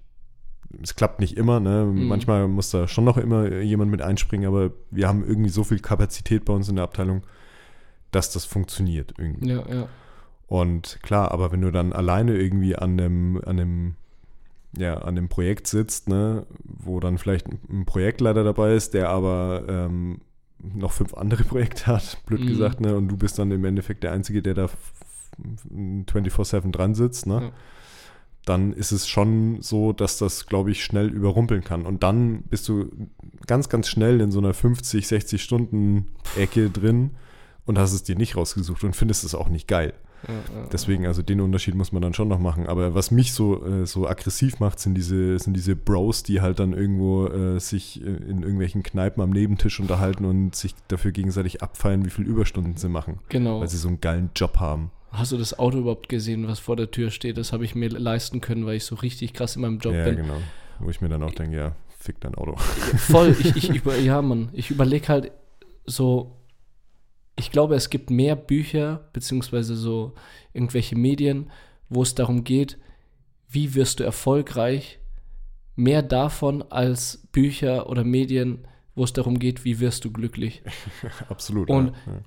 [SPEAKER 1] es klappt nicht immer, ne?
[SPEAKER 2] Mhm.
[SPEAKER 1] Manchmal muss da schon noch immer jemand mit einspringen, aber wir haben irgendwie so viel Kapazität bei uns in der Abteilung, dass das funktioniert irgendwie.
[SPEAKER 2] Ja, ja.
[SPEAKER 1] Und klar, aber wenn du dann alleine irgendwie an dem, an dem, ja, an dem Projekt sitzt, ne, wo dann vielleicht ein- Projektleiter dabei ist, der aber ähm, noch fünf andere Projekte hat, blöd
[SPEAKER 2] Mhm.
[SPEAKER 1] gesagt, ne, und du bist dann im Endeffekt der Einzige, der da f- f- 24-7 dran sitzt, ne,
[SPEAKER 2] Ja.
[SPEAKER 1] Dann ist es schon so, dass das, glaube ich, schnell überrumpeln kann. Und dann bist du ganz, ganz schnell in so einer 50, 60 Stunden Ecke drin und hast es dir nicht rausgesucht und findest es auch nicht geil. Deswegen, also den Unterschied muss man dann schon noch machen. Aber was mich so, äh, so aggressiv macht, sind diese, sind diese Bros, die halt dann irgendwo äh, sich äh, in irgendwelchen Kneipen am Nebentisch unterhalten und sich dafür gegenseitig abfeiern, wie viel Überstunden sie machen,
[SPEAKER 2] Genau.
[SPEAKER 1] weil sie so einen geilen Job haben.
[SPEAKER 2] Hast du das Auto überhaupt gesehen, was vor der Tür steht? Das habe ich mir leisten können, weil ich so richtig krass in meinem Job
[SPEAKER 1] ja,
[SPEAKER 2] bin.
[SPEAKER 1] genau. Wo ich mir dann auch denke, ja, fick dein Auto.
[SPEAKER 2] Voll, ich, ich über, ja, Mann, ich überlege halt so, ich glaube, es gibt mehr Bücher, beziehungsweise so irgendwelche Medien, wo es darum geht, wie wirst du erfolgreich, mehr davon als Bücher oder Medien, wo es darum geht, wie wirst du glücklich.
[SPEAKER 1] Absolut.
[SPEAKER 2] Und-
[SPEAKER 1] ja. Ja.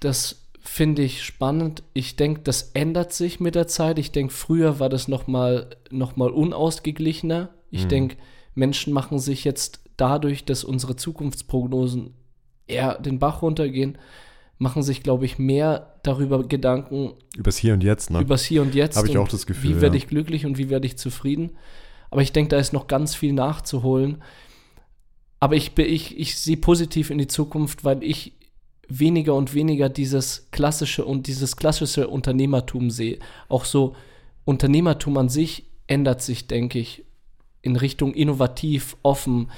[SPEAKER 2] Das finde ich spannend. Ich denke, das ändert sich mit der Zeit. Ich denke, früher war das nochmal noch mal unausgeglichener. Ich
[SPEAKER 1] Mhm.
[SPEAKER 2] denke, Menschen machen sich jetzt dadurch, dass unsere Zukunftsprognosen eher den Bach runtergehen, machen sich, glaube ich, mehr darüber Gedanken,
[SPEAKER 1] Übers Hier und Jetzt, ne?
[SPEAKER 2] übers Hier und Jetzt.
[SPEAKER 1] Habe ich auch das Gefühl,
[SPEAKER 2] Wie werde
[SPEAKER 1] ja.
[SPEAKER 2] ich glücklich und wie werde ich zufrieden? Aber ich denke, da ist noch ganz viel nachzuholen. Aber ich, ich, ich sehe positiv in die Zukunft, weil ich weniger und weniger dieses klassische und dieses klassische Unternehmertum sehe. Auch so Unternehmertum an sich ändert sich, denke ich, in Richtung innovativ, offen,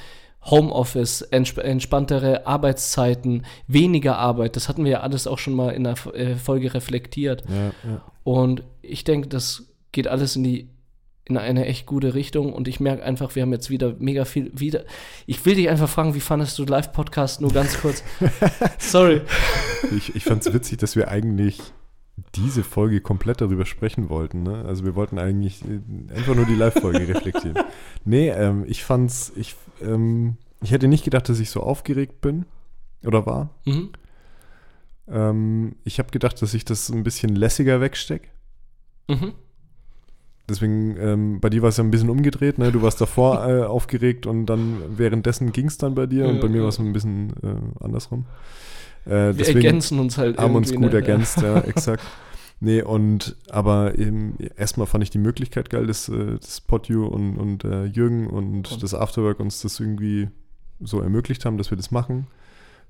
[SPEAKER 2] Homeoffice, entsp entspanntere Arbeitszeiten, weniger Arbeit. Das hatten wir ja alles auch schon mal in der äh, Folge reflektiert.
[SPEAKER 1] Ja, ja.
[SPEAKER 2] Und ich denke, das geht alles in die in eine echt gute Richtung und ich merke einfach, wir haben jetzt wieder mega viel wieder. Ich will dich einfach fragen, wie fandest du Live-Podcast nur ganz kurz? Sorry.
[SPEAKER 1] Ich, ich fand es witzig, dass wir eigentlich diese Folge komplett darüber sprechen wollten. Ne? Also wir wollten eigentlich äh, einfach nur die Live-Folge reflektieren. Nee, ähm, ich fand's, ich, ähm, ich hätte nicht gedacht, dass ich so aufgeregt bin oder war.
[SPEAKER 2] Mhm.
[SPEAKER 1] Ähm, ich habe gedacht, dass ich das ein bisschen lässiger wegstecke.
[SPEAKER 2] Mhm.
[SPEAKER 1] Deswegen, ähm, bei dir war es ja ein bisschen umgedreht, ne? Du warst davor äh, aufgeregt und dann währenddessen ging es dann bei dir und bei mir war es ein bisschen äh, andersrum.
[SPEAKER 2] Äh, Wir ergänzen uns halt
[SPEAKER 1] Haben uns gut ne? ergänzt, ja, exakt. Nee, und aber eben erstmal fand ich die Möglichkeit geil, dass, äh, dass Potju und, und äh, Jürgen und, und, das Afterwork uns das irgendwie so ermöglicht haben, dass wir das machen.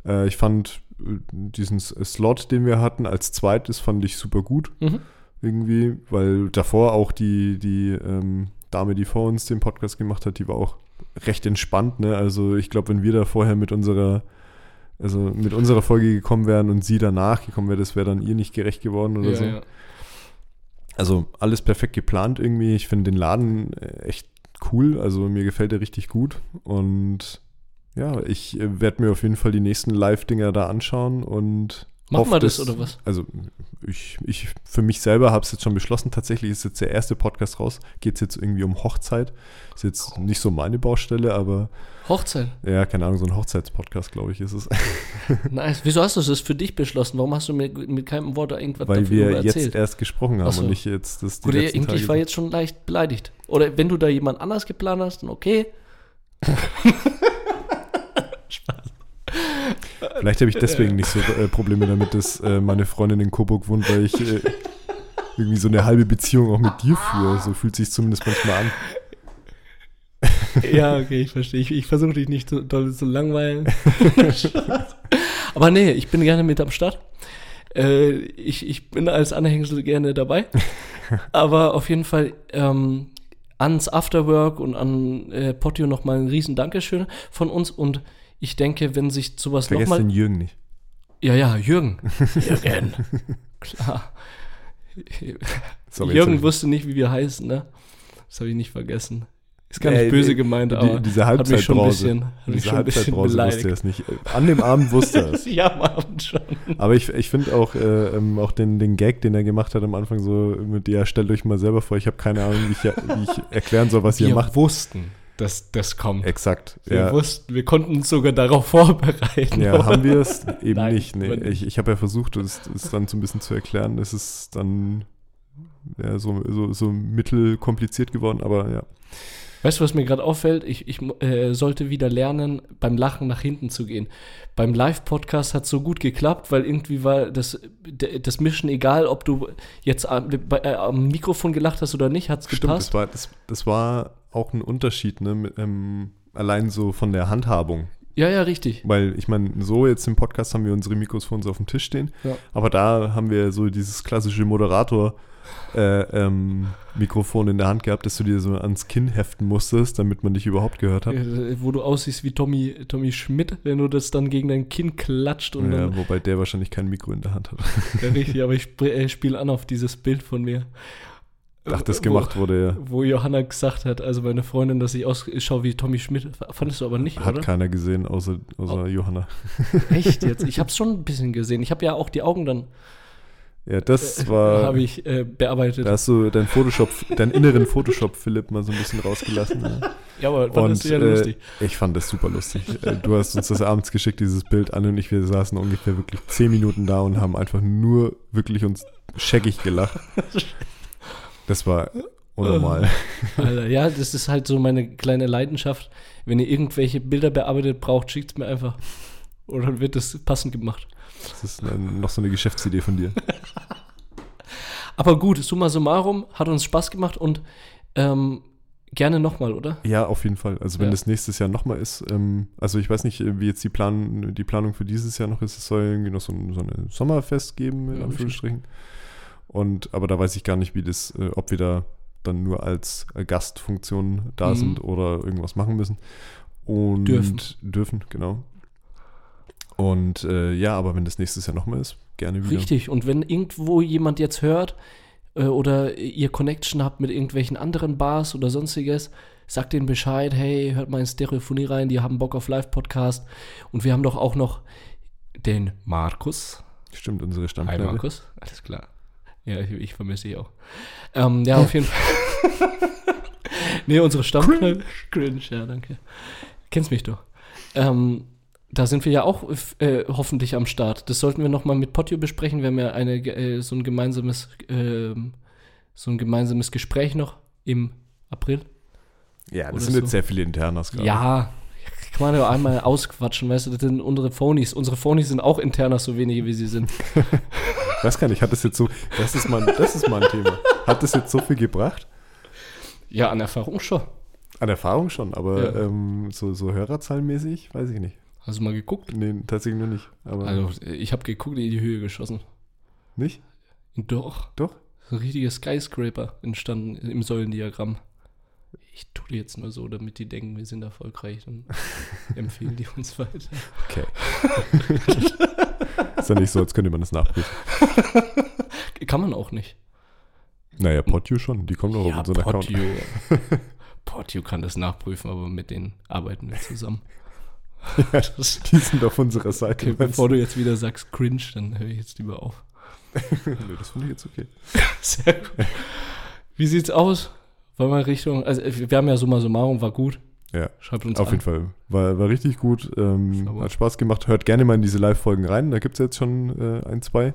[SPEAKER 1] Äh, ich fand äh, diesen Slot, den wir hatten, als zweites fand ich super gut. Mhm. Irgendwie, weil davor auch die, die ähm, Dame, die vor uns den Podcast gemacht hat, die war auch recht entspannt. Ne? Also ich glaube, wenn wir da vorher mit unserer also mit unserer Folge gekommen wären und sie danach gekommen wäre, das wäre dann ihr nicht gerecht geworden oder ja, so. Ja. Also alles perfekt geplant irgendwie. Ich finde den Laden äh, echt cool. Also mir gefällt er richtig gut. Und ja, ich äh, werde mir auf jeden Fall die nächsten Live-Dinger da anschauen und.
[SPEAKER 2] Machen wir das, das oder was?
[SPEAKER 1] Also ich, ich für mich selber habe es jetzt schon beschlossen. Tatsächlich ist jetzt der erste Podcast raus. Geht es jetzt irgendwie um Hochzeit. Ist jetzt nicht so meine Baustelle, aber
[SPEAKER 2] Hochzeit?
[SPEAKER 1] Ja, keine Ahnung, so ein Hochzeitspodcast, glaube ich, ist es.
[SPEAKER 2] nice. Wieso hast du das für dich beschlossen? Warum hast du mir mit keinem Wort irgendwas
[SPEAKER 1] Weil wir erzählt? jetzt erst gesprochen haben so. und nicht jetzt das
[SPEAKER 2] die Gut, irgendwie, ich war jetzt schon leicht beleidigt. Oder wenn du da jemand anders geplant hast, dann okay.
[SPEAKER 1] Vielleicht habe ich deswegen nicht so äh, Probleme damit, dass äh, meine Freundin in Coburg wohnt, weil ich äh, irgendwie so eine halbe Beziehung auch mit dir führe. So fühlt sich zumindest manchmal an.
[SPEAKER 2] ja, okay, ich verstehe. Ich, ich versuche dich nicht so doll zu langweilen. Aber nee, ich bin gerne mit am Start. Äh, ich, ich bin als Anhängsel gerne dabei. Aber auf jeden Fall ähm, ans Afterwork und an äh, Potio nochmal ein riesen Dankeschön von uns. Und ich denke, wenn sich sowas nochmal... Vergesst
[SPEAKER 1] den Jürgen nicht.
[SPEAKER 2] Ja, ja, Jürgen. Jürgen. Klar. Sorry, Jürgen wusste nicht, wie wir heißen, ne? Das habe ich nicht vergessen. Ist gar nicht äh, böse gemeint, die, aber
[SPEAKER 1] diese
[SPEAKER 2] hat mich
[SPEAKER 1] schon ein bisschen, diese Halbzeitbrause wusste er es nicht. An dem Abend wusste er es.
[SPEAKER 2] ja, am Abend schon.
[SPEAKER 1] Aber ich, ich finde auch, äh, ähm, auch den, den Gag, den er gemacht hat am Anfang so mit, ja, stellt euch mal selber vor, ich habe keine Ahnung, wie ich, wie ich erklären soll, was ihr macht.
[SPEAKER 2] Wir wussten, dass das kommt.
[SPEAKER 1] Exakt.
[SPEAKER 2] Wir ja. wussten, wir konnten uns sogar darauf vorbereiten.
[SPEAKER 1] Ja, haben wir es eben Nein, nicht. Nee. Ich, ich habe ja versucht, es, es dann so ein bisschen zu erklären. Es ist dann ja, so, so, so mittelkompliziert geworden, aber ja.
[SPEAKER 2] Weißt du, was mir gerade auffällt? Ich, ich äh, sollte wieder lernen, beim Lachen nach hinten zu gehen. Beim Live-Podcast hat es so gut geklappt, weil irgendwie war das, das Mischen egal, ob du jetzt am, äh, am Mikrofon gelacht hast oder nicht, hat es gepasst.
[SPEAKER 1] Stimmt, das war, das, das war auch ein Unterschied, ne? Mit, ähm, allein so von der Handhabung.
[SPEAKER 2] Ja, ja, richtig.
[SPEAKER 1] Weil ich meine, so jetzt im Podcast haben wir unsere Mikros vor uns auf dem Tisch stehen, ja. aber da haben wir so dieses klassische Moderator- äh, ähm, Mikrofon in der Hand gehabt, dass du dir so ans Kinn heften musstest, damit man dich überhaupt gehört hat.
[SPEAKER 2] Wo du aussiehst wie Tommy, Tommy Schmidt, wenn du das dann gegen dein Kinn klatscht. Und
[SPEAKER 1] ja,
[SPEAKER 2] dann,
[SPEAKER 1] wobei der wahrscheinlich kein Mikro in der Hand hat.
[SPEAKER 2] Ja, richtig, aber ich äh, spiele an auf dieses Bild von mir.
[SPEAKER 1] Ach, das gemacht
[SPEAKER 2] wo,
[SPEAKER 1] wurde, ja.
[SPEAKER 2] Wo Johanna gesagt hat, also meine Freundin, dass ich ausschaue wie Tommy Schmidt. Fandest du aber nicht,
[SPEAKER 1] Hat oder? keiner gesehen, außer, außer oh. Johanna.
[SPEAKER 2] Echt jetzt? Ich habe es schon ein bisschen gesehen. Ich habe ja auch die Augen dann
[SPEAKER 1] ja, das äh, war.
[SPEAKER 2] Habe ich äh, bearbeitet.
[SPEAKER 1] Da hast du deinen Photoshop, deinen inneren Photoshop-Philipp mal so ein bisschen rausgelassen. Ja,
[SPEAKER 2] ja aber fand das ja lustig.
[SPEAKER 1] Äh, ich fand das super lustig. Äh, du hast uns das abends geschickt, dieses Bild an und ich, wir saßen ungefähr wirklich zehn Minuten da und haben einfach nur wirklich uns scheckig gelacht. Das war unnormal.
[SPEAKER 2] Alter, ja, das ist halt so meine kleine Leidenschaft. Wenn ihr irgendwelche Bilder bearbeitet braucht, schickt es mir einfach. Oder dann wird das passend gemacht.
[SPEAKER 1] Das ist eine, noch so eine Geschäftsidee von dir.
[SPEAKER 2] Aber gut, summa summarum, hat uns Spaß gemacht und ähm, gerne nochmal, oder?
[SPEAKER 1] Ja, auf jeden Fall. Also wenn ja. das nächstes Jahr nochmal ist, ähm, also ich weiß nicht, wie jetzt die, Plan, die Planung für dieses Jahr noch ist, es soll irgendwie noch so ein, so ein Sommerfest geben, in ja, Anführungsstrichen. Und aber da weiß ich gar nicht, wie das, äh, ob wir da dann nur als äh, Gastfunktion da mhm. sind oder irgendwas machen müssen. Und
[SPEAKER 2] dürfen.
[SPEAKER 1] Dürfen, genau. Und äh, ja, aber wenn das nächstes Jahr nochmal ist, gerne wieder.
[SPEAKER 2] Richtig. Und wenn irgendwo jemand jetzt hört äh, oder ihr Connection habt mit irgendwelchen anderen Bars oder sonstiges, sagt denen Bescheid, hey, hört mal in Stereophonie rein, die haben Bock auf Live-Podcast. Und wir haben doch auch noch den Markus.
[SPEAKER 1] Stimmt, unsere Stammkneipe.
[SPEAKER 2] Hi Markus, alles klar. Ja, ich, ich vermisse dich auch. Ähm, ja, auf jeden Fall. nee, unsere Stammkneipe. Cringe. Cringe, ja, danke. Kennst mich doch. Ähm, da sind wir ja auch äh, hoffentlich am Start. Das sollten wir nochmal mit Potio besprechen. Wir haben ja eine, äh, so, ein gemeinsames, äh, so ein gemeinsames Gespräch noch im April.
[SPEAKER 1] Ja, das sind
[SPEAKER 2] so.
[SPEAKER 1] jetzt sehr viele Internas gerade.
[SPEAKER 2] Ja, kann man ja einmal ausquatschen, weißt du, das sind unsere Phonies. Unsere Phonies sind auch interner so wenige, wie sie sind.
[SPEAKER 1] Weiß gar nicht, hat das jetzt so, das ist mal, das ist mal ein Thema. Hat das jetzt so viel gebracht?
[SPEAKER 2] Ja, an Erfahrung schon.
[SPEAKER 1] An Erfahrung schon, aber
[SPEAKER 2] Ja.
[SPEAKER 1] ähm, so, so Hörerzahlenmäßig, weiß ich nicht.
[SPEAKER 2] Hast du mal geguckt?
[SPEAKER 1] Nee, tatsächlich nur nicht.
[SPEAKER 2] Also, ich habe geguckt, in die Höhe geschossen.
[SPEAKER 1] nicht?
[SPEAKER 2] Doch.
[SPEAKER 1] Doch?
[SPEAKER 2] So ein richtiger Skyscraper entstanden im Säulendiagramm. Ich tue die jetzt nur so, damit die denken, wir sind erfolgreich. Dann empfehlen die uns weiter.
[SPEAKER 1] Okay. ist ja nicht so, als könnte man das nachprüfen.
[SPEAKER 2] Kann man auch nicht.
[SPEAKER 1] Naja, Podio schon, die kommen doch auf unseren Account.
[SPEAKER 2] Podio. Podio kann das nachprüfen, aber mit denen arbeiten wir zusammen. Das-
[SPEAKER 1] Die sind auf unserer Seite.
[SPEAKER 2] okay, bevor du jetzt wieder sagst cringe, dann höre ich jetzt lieber auf.
[SPEAKER 1] nee, das finde ich jetzt okay.
[SPEAKER 2] Sehr gut. Wie sieht's aus? Wollen wir Richtung, also wir haben ja summa summarum, war gut.
[SPEAKER 1] Ja,
[SPEAKER 2] Schreibt uns
[SPEAKER 1] auf
[SPEAKER 2] an.
[SPEAKER 1] jeden Fall. War, war richtig gut. Ähm, hat Spaß gemacht. Hört gerne mal in diese Live-Folgen rein. Da gibt es jetzt schon äh, ein, zwei.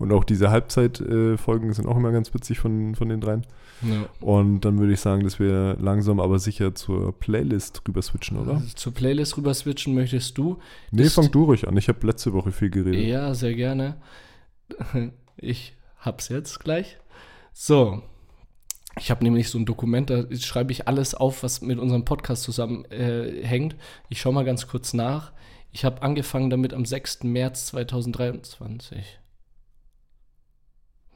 [SPEAKER 1] Und auch diese Halbzeit-Folgen sind auch immer ganz witzig von, von den dreien.
[SPEAKER 2] Ja.
[SPEAKER 1] Und dann würde ich sagen, dass wir langsam aber sicher zur Playlist rüber switchen, oder?
[SPEAKER 2] Also Zur Playlist rüber switchen möchtest du?
[SPEAKER 1] Nee,
[SPEAKER 2] das-
[SPEAKER 1] fang du ruhig an. Ich habe letzte Woche viel geredet.
[SPEAKER 2] Ja, sehr gerne. Ich hab's jetzt gleich. So. Ich habe nämlich so ein Dokument, da schreibe ich alles auf, was mit unserem Podcast zusammenhängt. Äh, ich schaue mal ganz kurz nach. Ich habe angefangen damit am 6. März 2023.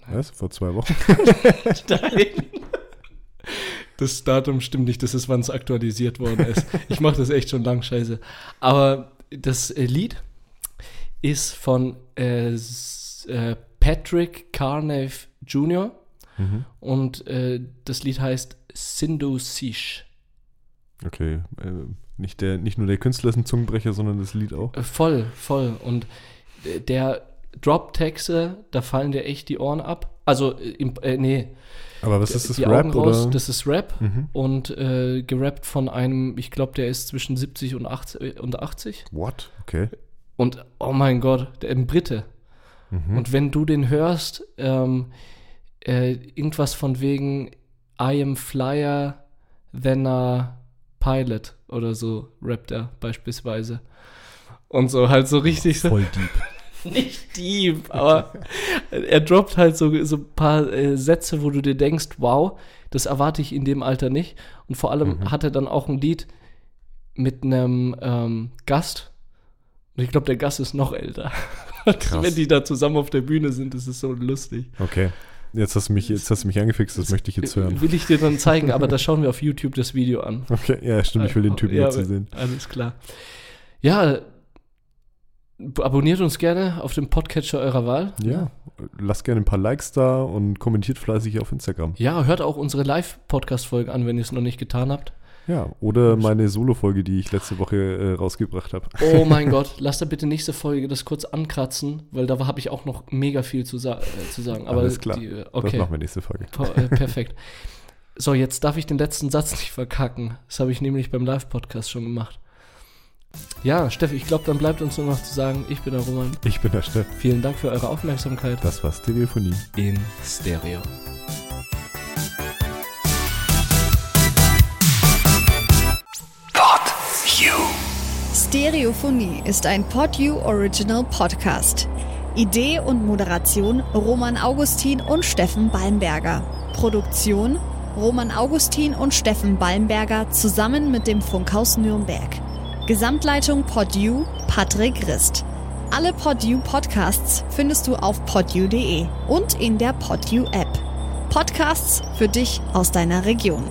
[SPEAKER 1] Was? Vor zwei Wochen?
[SPEAKER 2] Nein. Das Datum stimmt nicht, das ist, wann es aktualisiert worden ist. Ich mache das echt schon lang, scheiße. Aber das Lied ist von äh, äh, Patrick Carnave Jr.
[SPEAKER 1] Mhm.
[SPEAKER 2] und äh, das Lied heißt Sindhu Sish.
[SPEAKER 1] Okay. Äh, nicht, der, nicht nur der Künstler ist ein Zungenbrecher, sondern das Lied auch.
[SPEAKER 2] Äh, voll, voll. Und der Drop-Texte, da fallen dir echt die Ohren ab. Also, äh, im, äh, nee,
[SPEAKER 1] Aber was ist das?
[SPEAKER 2] die
[SPEAKER 1] Rap
[SPEAKER 2] Augen raus,
[SPEAKER 1] oder?
[SPEAKER 2] das ist Rap.
[SPEAKER 1] mhm.
[SPEAKER 2] und äh, gerappt von einem, ich glaube, der ist zwischen 70 und 80. Und, 80.
[SPEAKER 1] What? Okay.
[SPEAKER 2] und oh mein Gott, der ein Brite.
[SPEAKER 1] Mhm.
[SPEAKER 2] Und wenn du den hörst, ähm, äh, irgendwas von wegen I am flyer than a pilot oder so rappt er beispielsweise. Und so halt so richtig so.
[SPEAKER 1] Voll deep.
[SPEAKER 2] Nicht deep, aber er droppt halt so, so ein paar äh, Sätze, wo du dir denkst, wow, das erwarte ich in dem Alter nicht. Und vor allem
[SPEAKER 1] Mhm.
[SPEAKER 2] hat er dann auch ein Lied mit einem ähm, Gast. Und ich glaube, der Gast ist noch älter.
[SPEAKER 1] Krass.
[SPEAKER 2] Wenn die da zusammen auf der Bühne sind, das ist so lustig.
[SPEAKER 1] Okay. Jetzt hast du mich, jetzt hast du mich angefixt, das möchte ich jetzt hören.
[SPEAKER 2] Will ich dir dann zeigen, aber da schauen wir auf YouTube das Video an.
[SPEAKER 1] Okay, ja, stimmt, ich will den Typen
[SPEAKER 2] Ja,
[SPEAKER 1] jetzt sehen.
[SPEAKER 2] Alles klar. Ja, abonniert uns gerne auf dem Podcatcher eurer Wahl.
[SPEAKER 1] Ja, lasst gerne ein paar Likes da und kommentiert fleißig auf Instagram.
[SPEAKER 2] Ja, hört auch unsere Live-Podcast-Folge an, wenn ihr es noch nicht getan habt.
[SPEAKER 1] Ja, oder meine Solo-Folge, die ich letzte Woche äh, rausgebracht habe.
[SPEAKER 2] Oh mein Gott, lasst da bitte nächste Folge das kurz ankratzen, weil da habe ich auch noch mega viel zu, sa äh, zu sagen. Aber
[SPEAKER 1] Alles klar.
[SPEAKER 2] Die, äh,
[SPEAKER 1] Das
[SPEAKER 2] okay,
[SPEAKER 1] machen wir nächste Folge.
[SPEAKER 2] Po- äh, perfekt. So, jetzt darf ich den letzten Satz nicht verkacken. Das habe ich nämlich beim Live-Podcast schon gemacht. Ja, Steffi, ich glaube, dann bleibt uns nur noch zu sagen, ich bin der Roman.
[SPEAKER 1] Ich bin der Steff.
[SPEAKER 2] Vielen Dank für eure Aufmerksamkeit
[SPEAKER 1] Das war Stereophonie.
[SPEAKER 2] in Stereo.
[SPEAKER 3] Stereophonie ist ein PodU Original Podcast. Idee und Moderation Roman Augustin und Steffen Balmberger. Produktion Roman Augustin und Steffen Balmberger zusammen mit dem Funkhaus Nürnberg. Gesamtleitung PodU Patrick Rist. Alle PodU Podcasts findest du auf podu.de und in der PodU App. Podcasts für dich aus deiner Region.